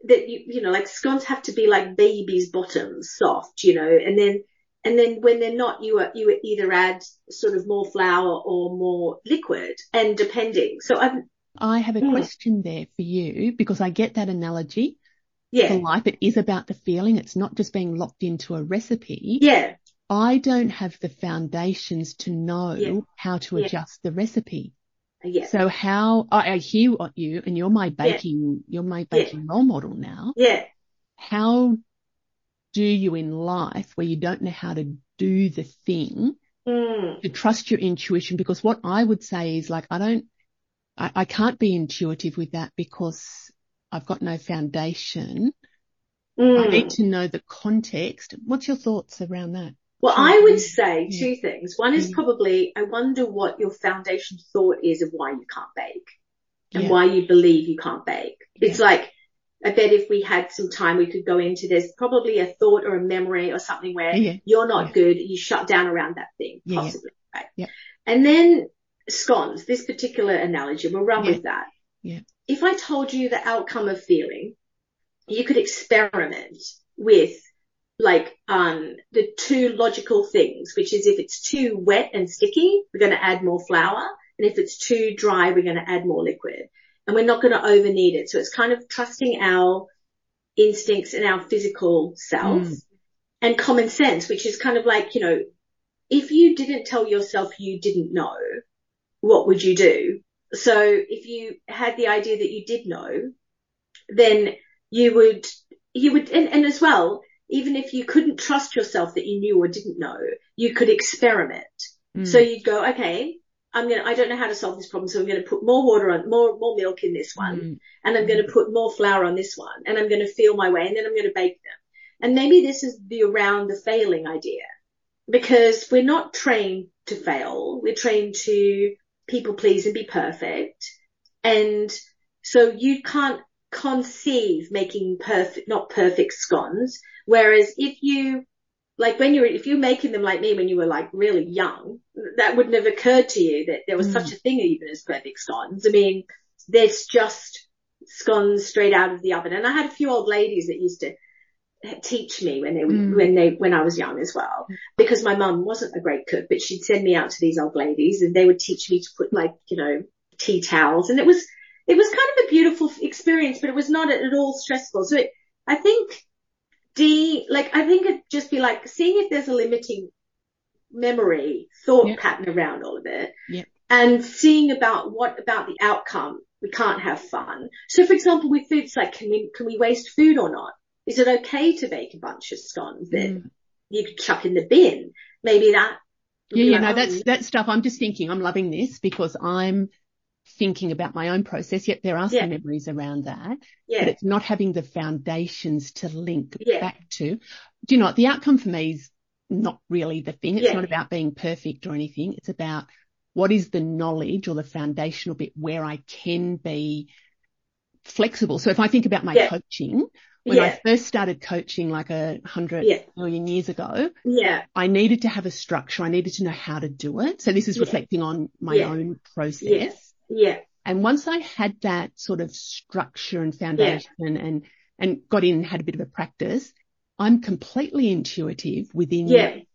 that, you, you know, like scones have to be like baby's bottoms, soft, you know, and then and then when they're not, you are, you either add sort of more flour or more liquid and depending. So I've, I have a mm. question there for you because I get that analogy. Yeah. For life, it is about the feeling. It's not just being locked into a recipe. Yeah. I don't have the foundations to know yeah. how to adjust the recipe. Yeah. So how I, I hear what you and you're my baking, yeah. you're my baking role model now. Yeah. How do you in life where you don't know how to do the thing mm. to trust your intuition? Because what I would say is like, I don't, I, I can't be intuitive with that because I've got no foundation. Mm. I need to know the context. What's your thoughts around that? Well, I would say yeah. two things. One is yeah. probably, I wonder what your foundation thought is of why you can't bake and yeah. why you believe you can't bake. It's like, I bet if we had some time, we could go into there's probably a thought or a memory or something where yeah. you're not yeah. good. You shut down around that thing, yeah, possibly. Right? And then scones, this particular analogy, we'll run with that. Yeah. If I told you the outcome of feeling, you could experiment with like, um, the two logical things, which is if it's too wet and sticky, we're going to add more flour. And if it's too dry, we're going to add more liquid and we're not going to over knead it. So it's kind of trusting our instincts and our physical self mm. and common sense, which is kind of like, you know, if you didn't tell yourself you didn't know, what would you do? So if you had the idea that you did know, then you would, you would, and, and as well, even if you couldn't trust yourself that you knew or didn't know, you could experiment. Mm. So you'd go, okay, I'm going to, I don't know how to solve this problem. So I'm going to put more water on, more, more milk in this one. Mm. And I'm going to put more flour on this one. And I'm going to feel my way. And then I'm going to bake them. And maybe this is the around the failing idea because we're not trained to fail. We're trained to people please and be perfect. And so you can't conceive making perfect, not perfect scones. Whereas if you like when you're, if you're making them like me when you were like really young, that wouldn't have occurred to you that there was mm. such a thing even as perfect scones. I mean, there's just scones straight out of the oven. And I had a few old ladies that used to teach me when they, mm. when they, when I was young as well, because my mum wasn't a great cook, but she'd send me out to these old ladies and they would teach me to put like, you know, tea towels and it was, it was kind of a beautiful experience, but it was not at all stressful. So it, I think D, like, I think it'd just be like seeing if there's a limiting memory thought yep. pattern around all of it. Yep. And seeing about what about the outcome. We can't have fun. So for example, with food, it's like, can we, can we waste food or not? Is it okay to bake a bunch of scones that mm. you could chuck in the bin? Maybe that. Yeah, yeah, no, that's, that stuff. I'm just thinking, I'm loving this because I'm thinking about my own process. Yet there are some yeah. memories around that, yeah. but it's not having the foundations to link yeah. back to. Do you know, what the outcome for me is not really the thing. It's yeah. not about being perfect or anything. It's about what is the knowledge or the foundational bit where I can be flexible. So if I think about my coaching, when yeah. I first started coaching like a hundred yeah. million years ago, yeah. I needed to have a structure. I needed to know how to do it. So this is reflecting on my own process. Yeah. And once I had that sort of structure and foundation and, and got in and had a bit of a practice, I'm completely intuitive within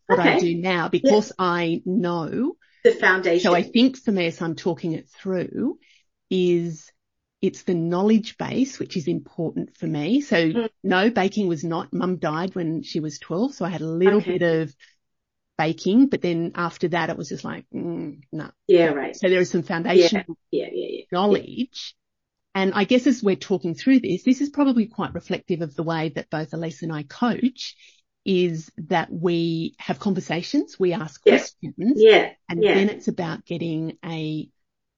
what okay. I do now because I know the foundation. So I think for me, as I'm talking it through, is it's the knowledge base, which is important for me. So mm. no, baking was not, mum died when she was 12. So I had a little okay. bit of baking, but then after that, it was just like, mm, no. Yeah, right. So there is some foundation yeah. Yeah, yeah, knowledge. And I guess as we're talking through this, this is probably quite reflective of the way that both Alise and I coach is that we have conversations, we ask questions, yeah, and then it's about getting a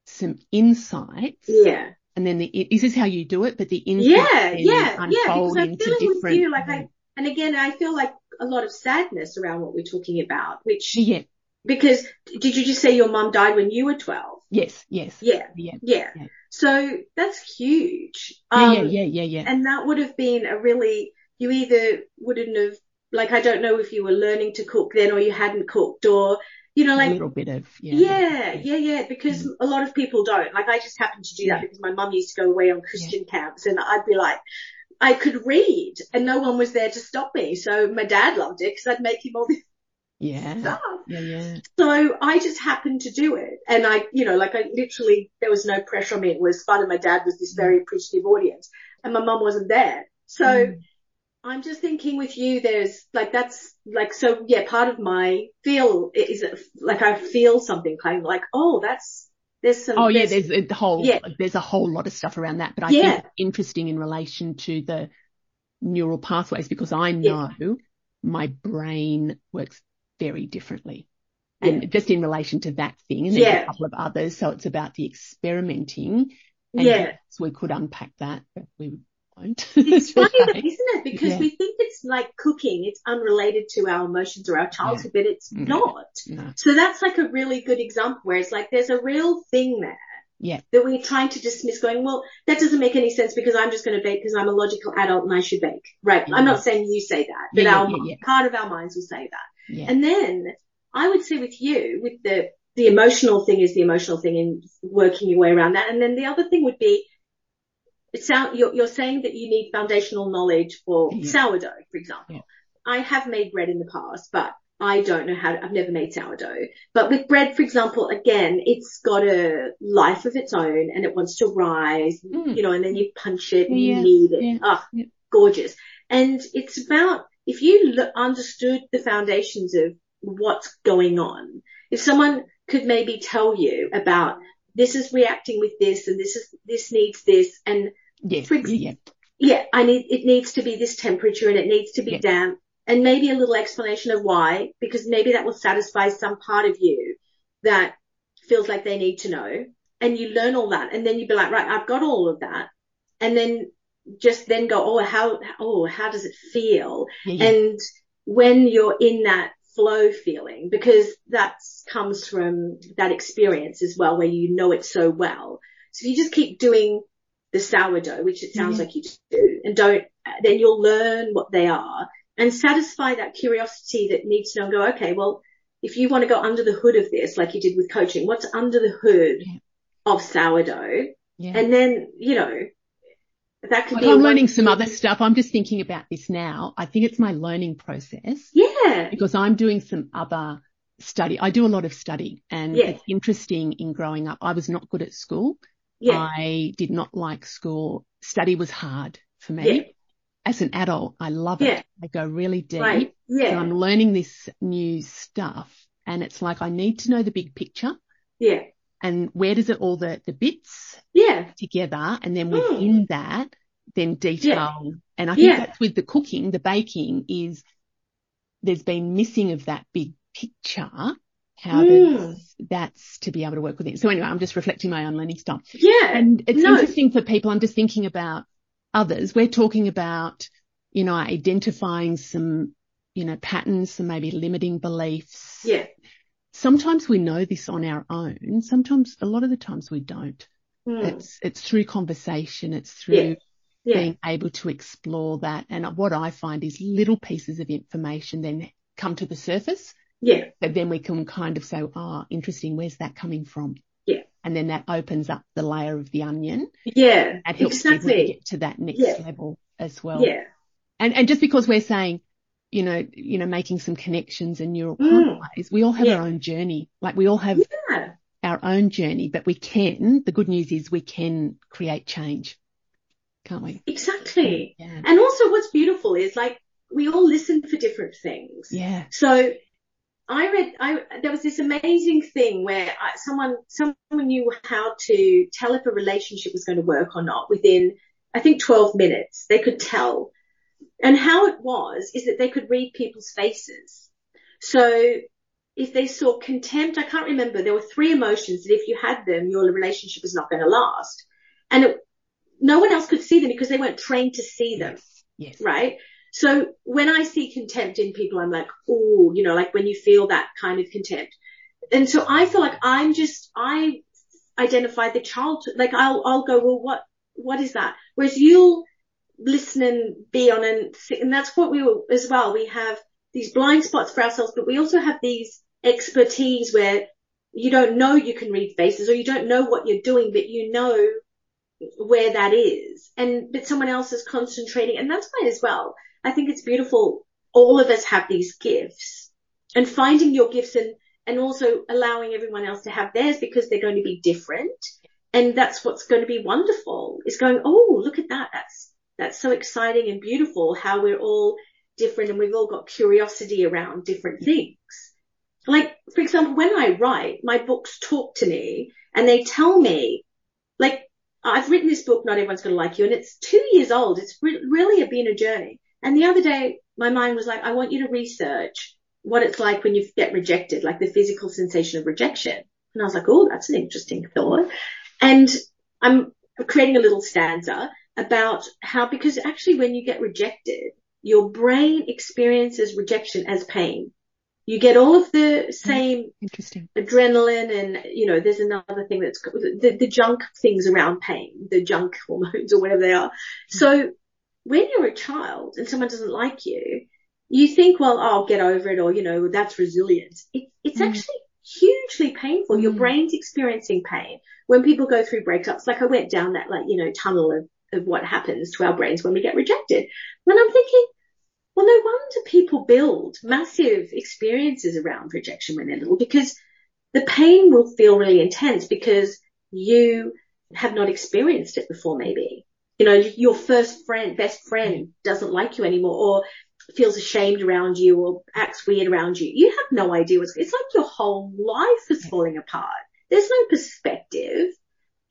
some insights, yeah, and then the, is this how you do it? But the insights yeah, yeah, unfold yeah, into different. With you, like I, and again, I feel like a lot of sadness around what we're talking about, which yeah. Because did you just say your mum died when you were 12? Yes, yes. Yeah, yeah, yeah. yeah. So that's huge. Um, yeah, yeah, yeah, yeah. And that would have been a really, you either wouldn't have, like, I don't know if you were learning to cook then or you hadn't cooked or you know, like a little bit of yeah, yeah, yeah, yeah because mm. a lot of people don't. Like I just happened to do that because my mum used to go away on Christian camps, and I'd be like, I could read, and no one was there to stop me. So my dad loved it because I'd make him all this yeah. stuff. Yeah, yeah. So I just happened to do it, and I, you know, like I literally there was no pressure on me. It was fun, and my dad was this very appreciative audience, and my mum wasn't there. So. Mm I'm just thinking with you, there's like, that's like, so yeah, part of my feel is like, I feel something kind of like, oh, that's, there's some. Oh yeah, there's a whole, yeah. there's a whole lot of stuff around that, but I yeah. think interesting in relation to the neural pathways because I know yeah. my brain works very differently. And just in relation to that thing, and there's a couple of others. So it's about the experimenting. And yeah. So we could unpack that, but we it's funny, isn't it? Because yeah. we think it's like cooking. It's unrelated to our emotions or our childhood, yeah. but it's no. not. No. So that's like a really good example where it's like there's a real thing there. Yeah. That we're trying to dismiss going, well, that doesn't make any sense because I'm just going to bake because I'm a logical adult and I should bake. Right. I'm not saying you say that, but our part of our minds will say that. And then I would say with you, with the, the emotional thing is the emotional thing and working your way around that. And then the other thing would be, it sound, you're, you're saying that you need foundational knowledge for yeah. sourdough, for example. Yeah. I have made bread in the past, but I don't know how to, I've never made sourdough. But with bread, for example, again, it's got a life of its own and it wants to rise, mm. you know, and then you punch it and yeah. you knead it. Yeah. Oh, yeah. gorgeous. And it's about, if you l- understood the foundations of what's going on, if someone could maybe tell you about this is reacting with this and this is, this needs this and Yes. yeah. Yeah, I need, it needs to be this temperature and it needs to be yeah. damp and maybe a little explanation of why, because maybe that will satisfy some part of you that feels like they need to know. And you learn all that and then you'd be like, right, I've got all of that. And then just then go, oh, how, oh, how does it feel? Yeah, and when you're in that flow feeling, because that comes from that experience as well, where you know it so well. So if you just keep doing the sourdough, which it sounds mm-hmm. like you do, and don't, then you'll learn what they are and satisfy that curiosity that needs to know and go, okay, well, if you want to go under the hood of this, like you did with coaching, what's under the hood yeah. of sourdough? Yeah. And then, you know, that could like be. I'm learning some other stuff. I'm just thinking about this now. I think it's my learning process. Yeah. Because I'm doing some other study. I do a lot of study and yeah. it's interesting in growing up. I was not good at school. Yeah. I did not like school. Study was hard for me. Yeah. As an adult, I love Yeah. it. I go really deep. Right. And Yeah. I'm learning this new stuff and it's like I need to know the big picture Yeah. and where does it all the, the bits Yeah. together and then Mm. within that then detail and I think Yeah. that's with the cooking, the baking is there's been missing of that big picture. How Mm. does that's to be able to work with it. So anyway, I'm just reflecting my own learning style. Yeah. And it's No. interesting for people. I'm just thinking about others. We're talking about, you know, identifying some, you know, patterns, some maybe limiting beliefs. yeah. Sometimes we know this on our own. Sometimes, a lot of the times we don't. Mm. It's, it's through conversation. It's through Yeah. Yeah. being able to explore that. And what I find is little pieces of information then come to the surface. Yeah. But then we can kind of say, oh, interesting. Where's that coming from? Yeah. And then that opens up the layer of the onion Yeah. and helps people to Exactly. get to that next Yeah. level as well. Yeah. And, and just because we're saying, you know, you know, making some connections and neural Mm. pathways, we all have Yeah. our own journey. Like we all have Yeah. our own journey, but we can, the good news is we can create change. Can't we? Exactly. Yeah. And also what's beautiful is like we all listen for different things. Yeah. So I read, I, there was this amazing thing where I, someone, someone knew how to tell if a relationship was going to work or not within, I think 12 minutes. They could tell. And how it was is that they could read people's faces. So if they saw contempt, I can't remember, there were three emotions that if you had them, your relationship was not going to last. And it, no one else could see them because they weren't trained to see them Yes. right? So when I see contempt in people, I'm like, oh, you know, like when you feel that kind of contempt. And so I feel like I'm just, I identify the child, like I'll, I'll go, well, what, what is that? Whereas you'll listen and be on and, and that's what we will as well. We have these blind spots for ourselves, but we also have these expertise where you don't know you can read faces or you don't know what you're doing, but you know where that is and but someone else is concentrating and that's fine as well. I think it's beautiful. All of us have these gifts and finding your gifts and, and also allowing everyone else to have theirs because they're going to be different. And that's what's going to be wonderful is going, Oh, look at that. That's, that's so exciting and beautiful how we're all different and we've all got curiosity around different things. Like, for example, when I write, my books talk to me and they tell me, like, I've written this book, Not Everyone's Gonna Like You, and it's two years old. It's re- really been a journey. And the other day, my mind was like, I want you to research what it's like when you get rejected, like the physical sensation of rejection. And I was like, oh, that's an interesting thought. And I'm creating a little stanza about how, because actually when you get rejected, your brain experiences rejection as pain. You get all of the same Interesting. adrenaline and, you know, there's another thing that's the, the junk things around pain, the junk hormones or whatever they are. So when you're a child and someone doesn't like you, you think, well, I'll get over it or, you know, that's resilience. It, it's Mm. actually hugely painful. Your Mm. brain's experiencing pain. When people go through breakups, like I went down that like, you know, tunnel of, of what happens to our brains when we get rejected. And I'm thinking, well, no wonder people build massive experiences around rejection when they're little because the pain will feel really intense because you have not experienced it before maybe. You know, your first friend, best friend doesn't like you anymore or feels ashamed around you or acts weird around you. You have no idea what's, it's like your whole life is falling apart. There's no perspective.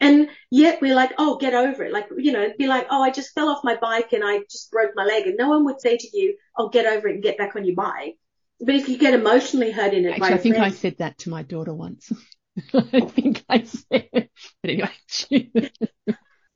And yet we're like, oh, get over it. Like, you know, be like, oh, I just fell off my bike and I just broke my leg. And no one would say to you, oh, get over it and get back on your bike. But if you get emotionally hurt in it Actually, I think I said that to my daughter once. I think I said, but anyway,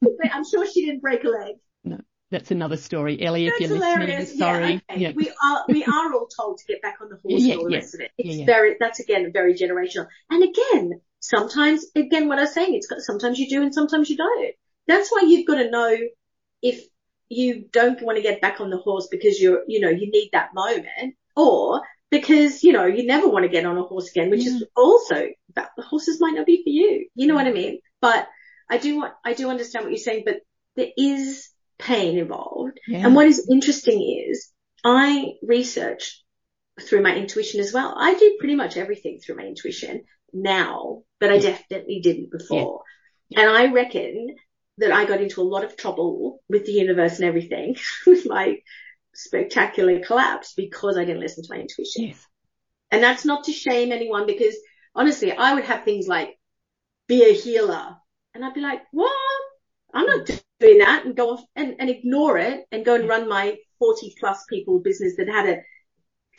she- I'm sure she didn't break a leg. No. That's another story. Ellie, if you're hilarious. listening, sorry. Yeah, okay. Yeah. We are we are all told to get back on the horse Yeah, and all the yeah, rest of it. It's very that's again very generational. And again, sometimes again what I'm saying, it's got sometimes you do and sometimes you don't. That's why you've got to know if you don't want to get back on the horse because you're you know, you need that moment or because, you know, you never want to get on a horse again, which is also that the horses might not be for you. You know what I mean? But I do want I do understand what you're saying, but there is pain involved. Yeah. And what is interesting is I research through my intuition as well. I do pretty much everything through my intuition now, but I definitely didn't before. And I reckon that I got into a lot of trouble with the universe and everything with my spectacular collapse because I didn't listen to my intuition. Yes. And that's not to shame anyone because honestly, I would have things like be a healer and I'd be like, what? I'm not doing that and go off and, and ignore it and go and run my 40 plus people business that had a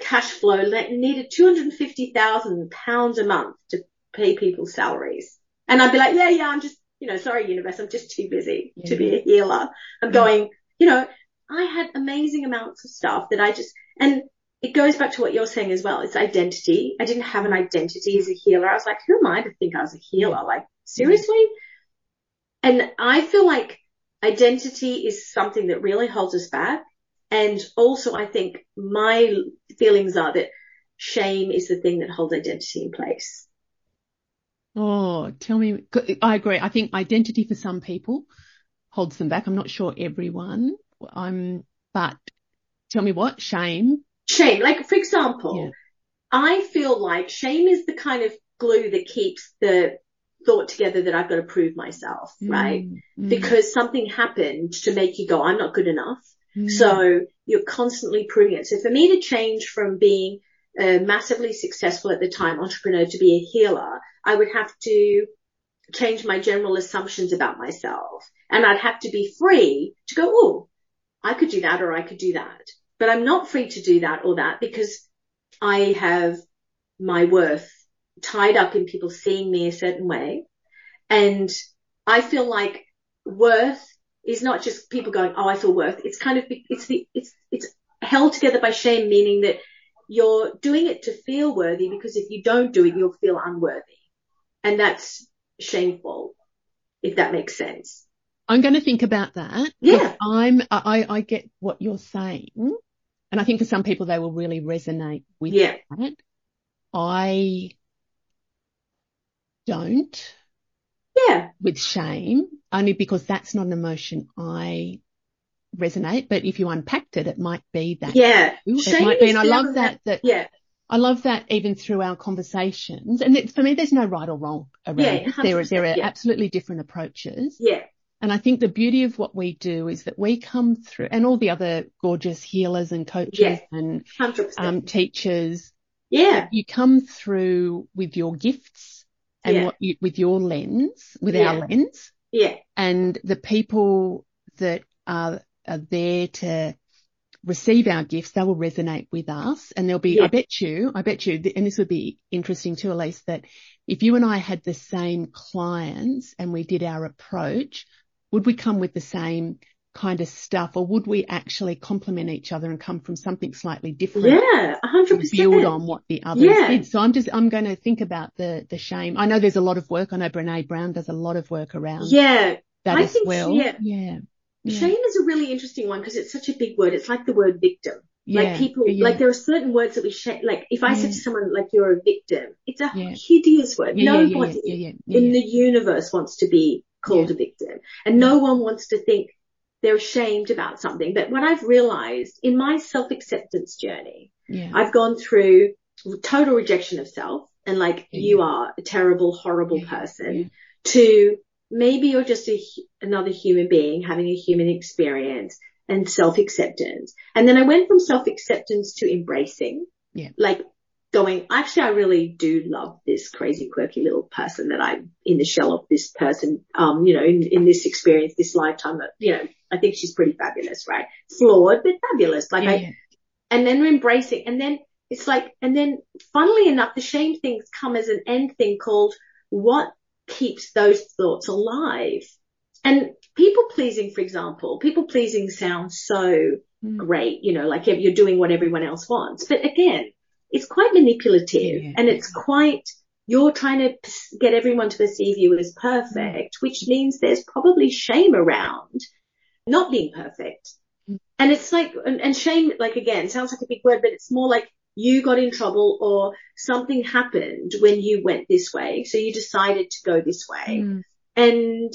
cash flow that needed 250,000 pounds a month to pay people's salaries. And I'd be like, yeah, yeah, I'm just, you know, sorry, universe, I'm just too busy Yeah. to be a healer. I'm going, you know, I had amazing amounts of stuff that I just, and it goes back to what you're saying as well. It's identity. I didn't have an identity as a healer. I was like, who am I to think I was a healer? Like, seriously? And I feel like identity is something that really holds us back. And also I think my feelings are that shame is the thing that holds identity in place. Oh, tell me. I agree. I think identity for some people holds them back. I'm not sure everyone. I'm, but tell me what shame. Shame, like for example, Yeah. I feel like shame is the kind of glue that keeps the thought together that I've got to prove myself, right? Mm, mm, Because something happened to make you go, I'm not good enough. mm. So you're constantly proving it. So for me to change from being a massively successful at the time entrepreneur to be a healer, I would have to change my general assumptions about myself and I'd have to be free to go, oh, I could do that or I could do that. But I'm not free to do that or that because I have my worth tied up in people seeing me a certain way. And I feel like worth is not just people going, oh, I feel worth. It's kind of, it's the, it's, it's held together by shame, meaning that you're doing it to feel worthy because if you don't do it, you'll feel unworthy. And that's shameful, if that makes sense. I'm going to think about that. Yeah. I'm, I, I get what you're saying. And I think for some people they will really resonate with Yeah. that. I don't Yeah. with shame only because that's not an emotion I resonate. But if you unpacked it, it might be that. Yeah. It Shame might be. And I love that, that Yeah. I love that even through our conversations. And it, for me, there's no right or wrong around Yeah, it. There are, there are yeah. absolutely different approaches. Yeah. And I think the beauty of what we do is that we come through and all the other gorgeous healers and coaches Yeah. and um, teachers, Yeah. you come through with your gifts and Yeah. what you, with your lens, with Yeah. our lens Yeah. and the people that are, are there to receive our gifts, they will resonate with us. And there'll be, Yeah. I bet you, I bet you, and this would be interesting too, Alise, that if you and I had the same clients and we did our approach, would we come with the same kind of stuff or would we actually complement each other and come from something slightly different? Yeah. Hundred percent. build on what the others Yeah. did. So I'm just, I'm going to think about the, the shame. I know there's a lot of work. I know Brene Brown does a lot of work around Yeah. that I as think, well. yeah. Yeah. Yeah. Shame is a really interesting one because it's such a big word. It's like the word victim. Yeah. Like people, Yeah. like there are certain words that we shame. Like if I said to someone like you're a victim, it's a Yeah. hideous word. yeah, yeah, yeah, Nobody yeah, yeah, yeah, in yeah. the universe wants to be called a victim and no one wants to think they're ashamed about something. But what I've realized in my self-acceptance journey, yeah. I've gone through total rejection of self and like Yeah. you are a terrible, horrible Yeah. person to maybe you're just a, another human being having a human experience and self-acceptance. And then I went from self-acceptance to embracing. Yeah. Like going, actually, I really do love this crazy, quirky little person that I'm in the shell of this person, um, you know, in, in this experience, this lifetime, that, you know, I think she's pretty fabulous, right? Flawed, but fabulous. Like yeah, I, and then embracing, and then it's like, and then funnily enough, the shame things come as an end thing called what keeps those thoughts alive. And people pleasing, for example, people pleasing sounds so Mm. great, you know, like if you're doing what everyone else wants. But again, it's quite manipulative Yeah. and it's quite, you're trying to get everyone to perceive you as perfect, which means there's probably shame around not being perfect. Mm. And it's like, and, and shame, like again, sounds like a big word, but it's more like you got in trouble or something happened when you went this way. So you decided to go this way Mm. and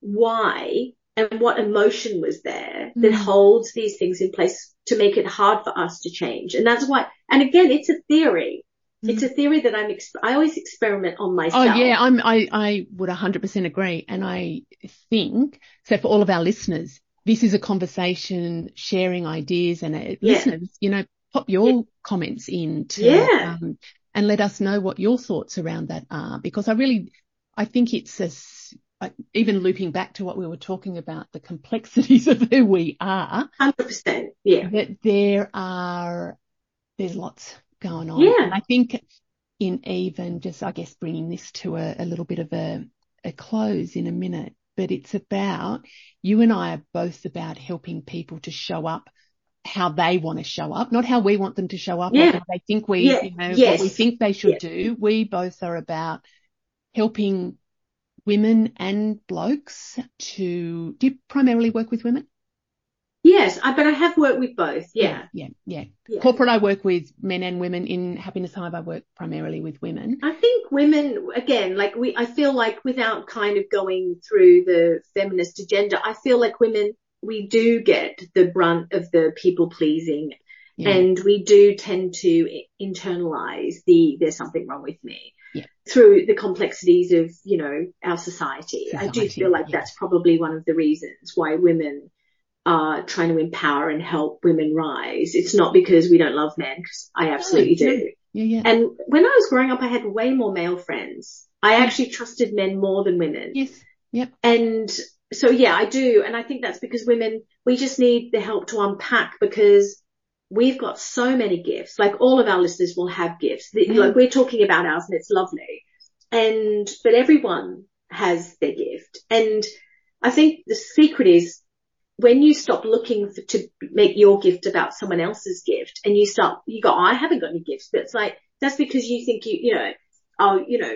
why and what emotion was there that Mm. holds these things in place to make it hard for us to change. And that's why, and again, it's a theory. It's a theory that I'm, exp- I always experiment on myself. Oh yeah, I'm, I, I would 100% agree. And I think, so for all of our listeners, this is a conversation, sharing ideas and uh, Yeah. listeners, you know, pop your Yeah. comments in to, Yeah. um, and let us know what your thoughts around that are because I really, I think it's a, even looping back to what we were talking about, the complexities of who we are, 100%. Yeah. that there are, there's lots going on. Yeah. And I think in even just, I guess, bringing this to a, a little bit of a, a close in a minute, but it's about, you and I are both about helping people to show up how they want to show up, not how we want them to show up or Yeah. how they think we, Yeah. you know, what we think they should Yeah. do. We both are about helping women and blokes to, do you primarily work with women? Yes, I, but I have worked with both. Yeah. Yeah. Yeah. yeah. Corporate, I work with men and women. In Happiness Hive, I work primarily with women. I think women, again, like we, I feel like without kind of going through the feminist agenda, I feel like women, we do get the brunt of the people pleasing Yeah. and we do tend to internalize the, there's something wrong with me Yeah. through the complexities of, you know, our society. I do feel like yeah. that's probably one of the reasons why women are trying to empower and help women rise. It's not because we don't love men, because I absolutely no. do. yeah, yeah. And when I was growing up, I had way more male friends. I actually trusted men more than women. yes. Yep. And so, yeah, I do. And I think that's because women, we just need the help to unpack because we've got so many gifts. Like all of our listeners will have gifts. Mm. Like we're talking about ours and it's lovely. And, but everyone has their gift. And I think the secret is when you stop looking for, to make your gift about someone else's gift and you start, you go, I haven't got any gifts, but it's like, that's because you think you, you know, oh, you know,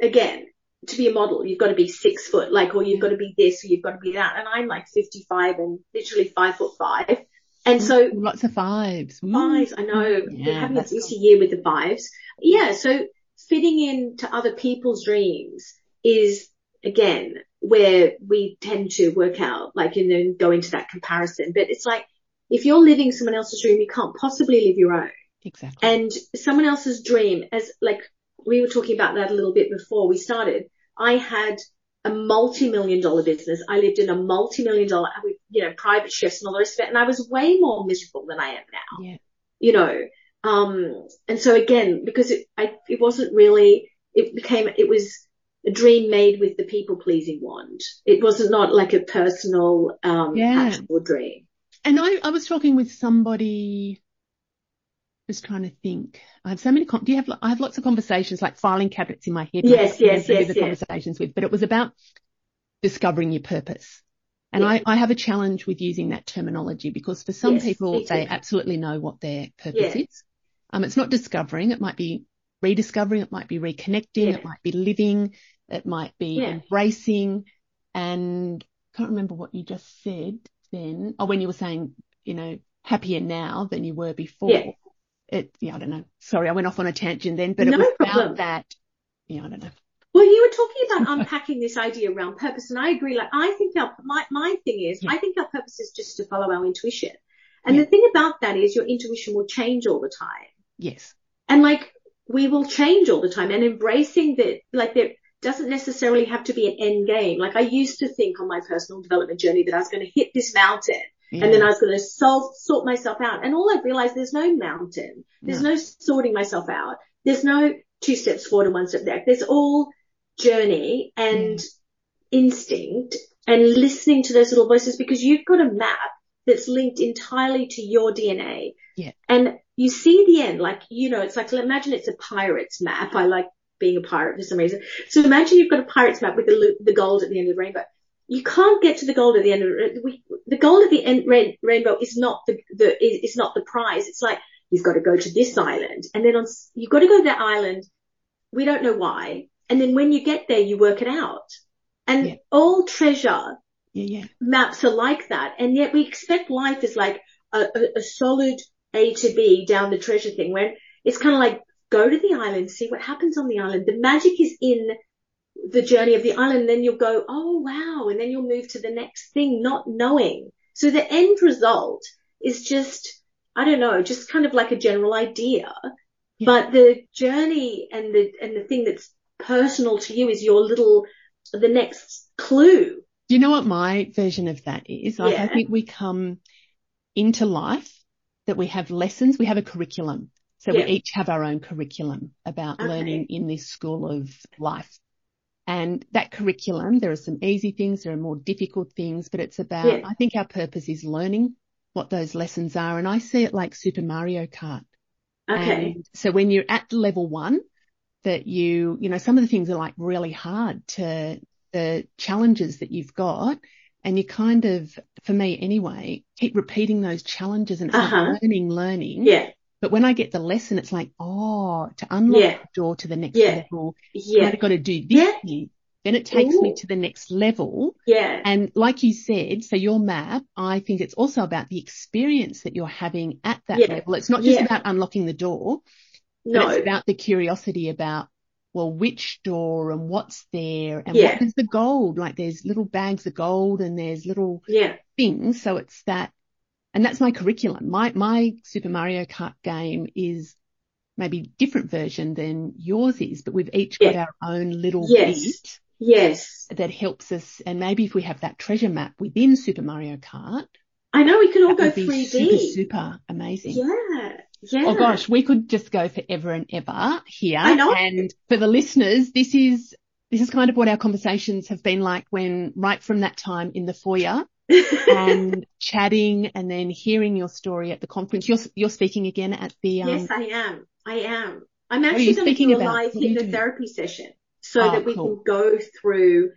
again, to be a model, you've got to be six foot, like, or you've got to be this, or you've got to be that. And I'm like 55 and literally five foot five. And so Lots of. Ooh. fives, I know, Yeah, having a busy year with the fives. Yeah. So fitting into other people's dreams is again where we tend to work out, like, and then go into that comparison. But it's like, if you're living someone else's dream, you can't possibly live your own. Exactly. And someone else's dream, as like we were talking about that a little bit before we started, I had a multi-million dollar business. I lived in a multi-million dollar, you know, private chefs and all the rest of it. And I was way more miserable than I am now yeah. you know. Um, and so again, because it, I, it wasn't really, it became, it was a dream made with the people pleasing wand. It wasn't not like a personal, um, Yeah. actual dream. And I, I was talking with somebody, just trying to think. I have so many, con- do you have, I have lots of conversations like filing cabinets in my head. Yes, yes, yes, The yes. conversations with, but it was about discovering your purpose. And Yeah. I, I have a challenge with using that terminology because for some Yes, people, they absolutely know what their purpose Yeah. is. Um, it's not discovering. It might be rediscovering. It might be reconnecting. It might be living. It might be embracing. And I can't remember what you just said then. Oh, when you were saying, you know, happier now than you were before. It, yeah, I don't know. Sorry, I went off on a tangent then, but it No was problem. about that. Yeah, I don't know. Well, you were talking about unpacking this idea around purpose, and I agree. Like, I think our my my thing is, Yeah. I think our purpose is just to follow our intuition. And Yeah. the thing about that is, your intuition will change all the time. Yes. And like, we will change all the time and embracing that, like there doesn't necessarily have to be an end game. Like I used to think on my personal development journey that I was going to hit this mountain Yeah. and then I was going to solve, sort myself out. And all I realized there's no mountain. There's No. no sorting myself out. There's no two steps forward and one step back. There's all journey and mm. instinct and listening to those little voices because you've got a map that's linked entirely to your DNA. Yeah. And you see the end, like, you know, it's like, imagine it's a pirate's map. I like being a pirate for some reason. So imagine you've got a pirate's map with the, the gold at the end of the rainbow. You can't get to the gold at the end of. We, the gold at the end rain, rainbow is not the, the, is, is not the prize. It's like, you've got to go to this island and then on, you've got to go to that island. We don't know why. And then when you get there, you work it out. And Yeah. all treasure Yeah, yeah. maps are like that. And yet we expect life is like a, a, a solid A to B down the treasure thing when it's kind of like go to the island, see what happens on the island. The magic is in the journey of the island. Then you'll go, oh wow. And then you'll move to the next thing, not knowing. So the end result is just, I don't know, just kind of like a general idea. Yeah. But the journey and the, and the thing that's personal to you is your little, the next clue. Do you know what my version of that is? Yeah. I think we come into life that we have lessons, we have a curriculum. So yeah. we each have our own curriculum about okay. learning in this school of life. And that curriculum, there are some easy things, there are more difficult things, but it's about, yeah. I think our purpose is learning what those lessons are. And I see it like Super Mario Kart. Okay. And so when you're at level one, that you, you know, some of the things are like really hard to the challenges that you've got. And you kind of, for me anyway, keep repeating those challenges and uh-huh. learning, learning. Yeah. But when I get the lesson, it's like, oh, to unlock yeah. the door to the next yeah. level, yeah. I've got to do this yeah. thing. Then it takes Ooh. me to the next level. Yeah. And like you said, so your map, I think it's also about the experience that you're having at that yeah. level. It's not just yeah. about unlocking the door. No. It's about the curiosity about, well, which door and what's there and yeah. what is the gold? Like there's little bags of gold and there's little yeah. things. So it's that and that's my curriculum. My, my Super Mario Kart game is maybe different version than yours is, but we've each got our own little yes. bit. Yes. That helps us. And maybe if we have that treasure map within Super Mario Kart. I know we could all go 3D. Super, super amazing. Yeah. Yeah. Oh gosh, we could just go forever and ever here. I know. And for the listeners, this is, this is kind of what our conversations have been like when right from that time in the foyer and chatting and then hearing your story at the conference. You're, you're speaking again at the, um, Yes, I am. I am. I'm actually going to do a live hypnotherapy session so oh, that we cool. can go through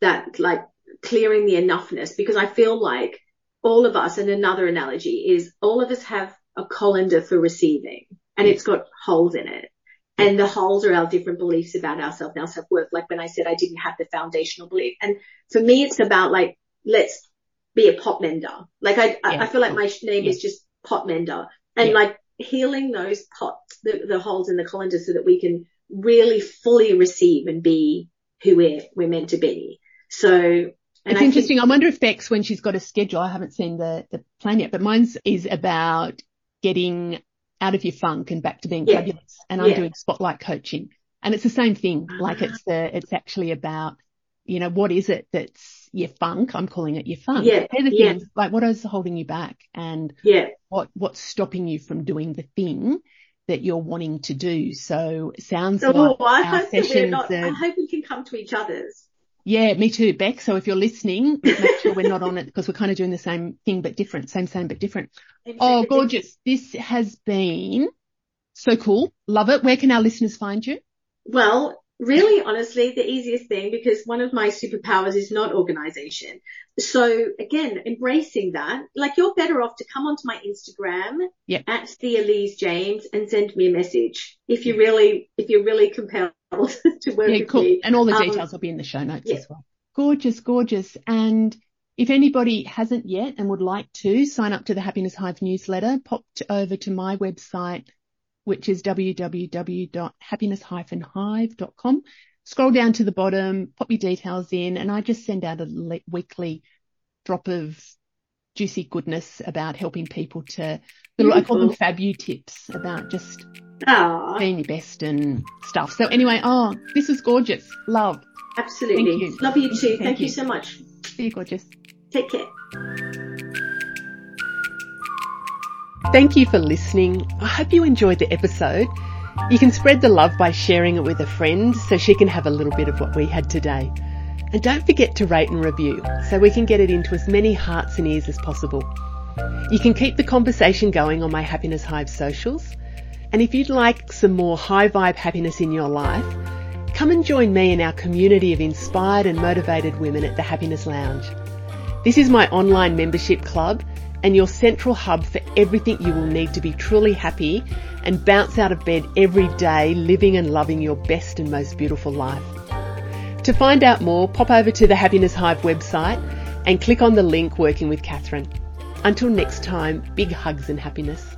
that, like clearing the enoughness because I feel like all of us, and another analogy is all of us have a colander for receiving and it's got holes in it. And the holes are our different beliefs about ourselves and our self-worth. Like when I said I didn't have the foundational belief. And for me, it's about like, let's be a pot mender. Like I, yeah. I feel like my name yeah. is just pot mender and yeah. like healing those pots, the, the holes in the colander so that we can really fully receive and be who we're, we're meant to be. So it's I interesting. Think, I wonder if Bex, when she's got a schedule, I haven't seen the, the plan yet, but mine's is about getting out of your funk and back to being yeah, fabulous. And I'm doing spotlight coaching and it's the same thing. Like uh-huh. it's the, it's actually about, you know, what is it that's your funk. I'm calling it your funk. Yeah. They're the yeah. things like what is holding you back and yeah. what, what's stopping you from doing the thing that you're wanting to do. So sounds oh, like I hope that we're not, are, I hope we can come to each other's. Yeah, me too, Beck. So if you're listening, make sure we're not on it because we're kind of doing the same thing but different, same, same but different. Same, oh, gorgeous. This has been so cool. Love it. Where can our listeners find you? Well, really honestly the easiest thing because one of my superpowers is not organization. So again, embracing that, like you're better off to come onto my Instagram yep. at the Alise James and send me a message if you really, if you're really compelled to work yeah, with cool. me. And all the um, details um, will be in the show notes yeah. as well. Gorgeous, gorgeous. And if anybody hasn't yet and would like to sign up to the Happiness Hive newsletter, pop over to my website, which is www.happiness-hive.com. Scroll down to the bottom, pop your details in, and I just send out a le- weekly drop of juicy goodness about helping people to, little, I call them fabu tips about just Aww. being your best and stuff. So anyway, oh, this is gorgeous. Love. Absolutely. You. Love you too. Thank, Thank you. you so much. See you, gorgeous. Take care. Thank you for listening. I hope you enjoyed the episode. You can spread the love by sharing it with a friend so she can have a little bit of what we had today. And don't forget to rate and review so we can get it into as many hearts and ears as possible. You can keep the conversation going on my Happiness Hive socials. And if you'd like some more high vibe happiness in your life, come and join me in our community of inspired and motivated women at the Happiness Lounge. This is my online membership club and your central hub for everything you will need to be truly happy and bounce out of bed every day living and loving your best and most beautiful life. To find out more, pop over to the Happiness Hive website and click on the link Working with Catherine. Until next time, big hugs and happiness.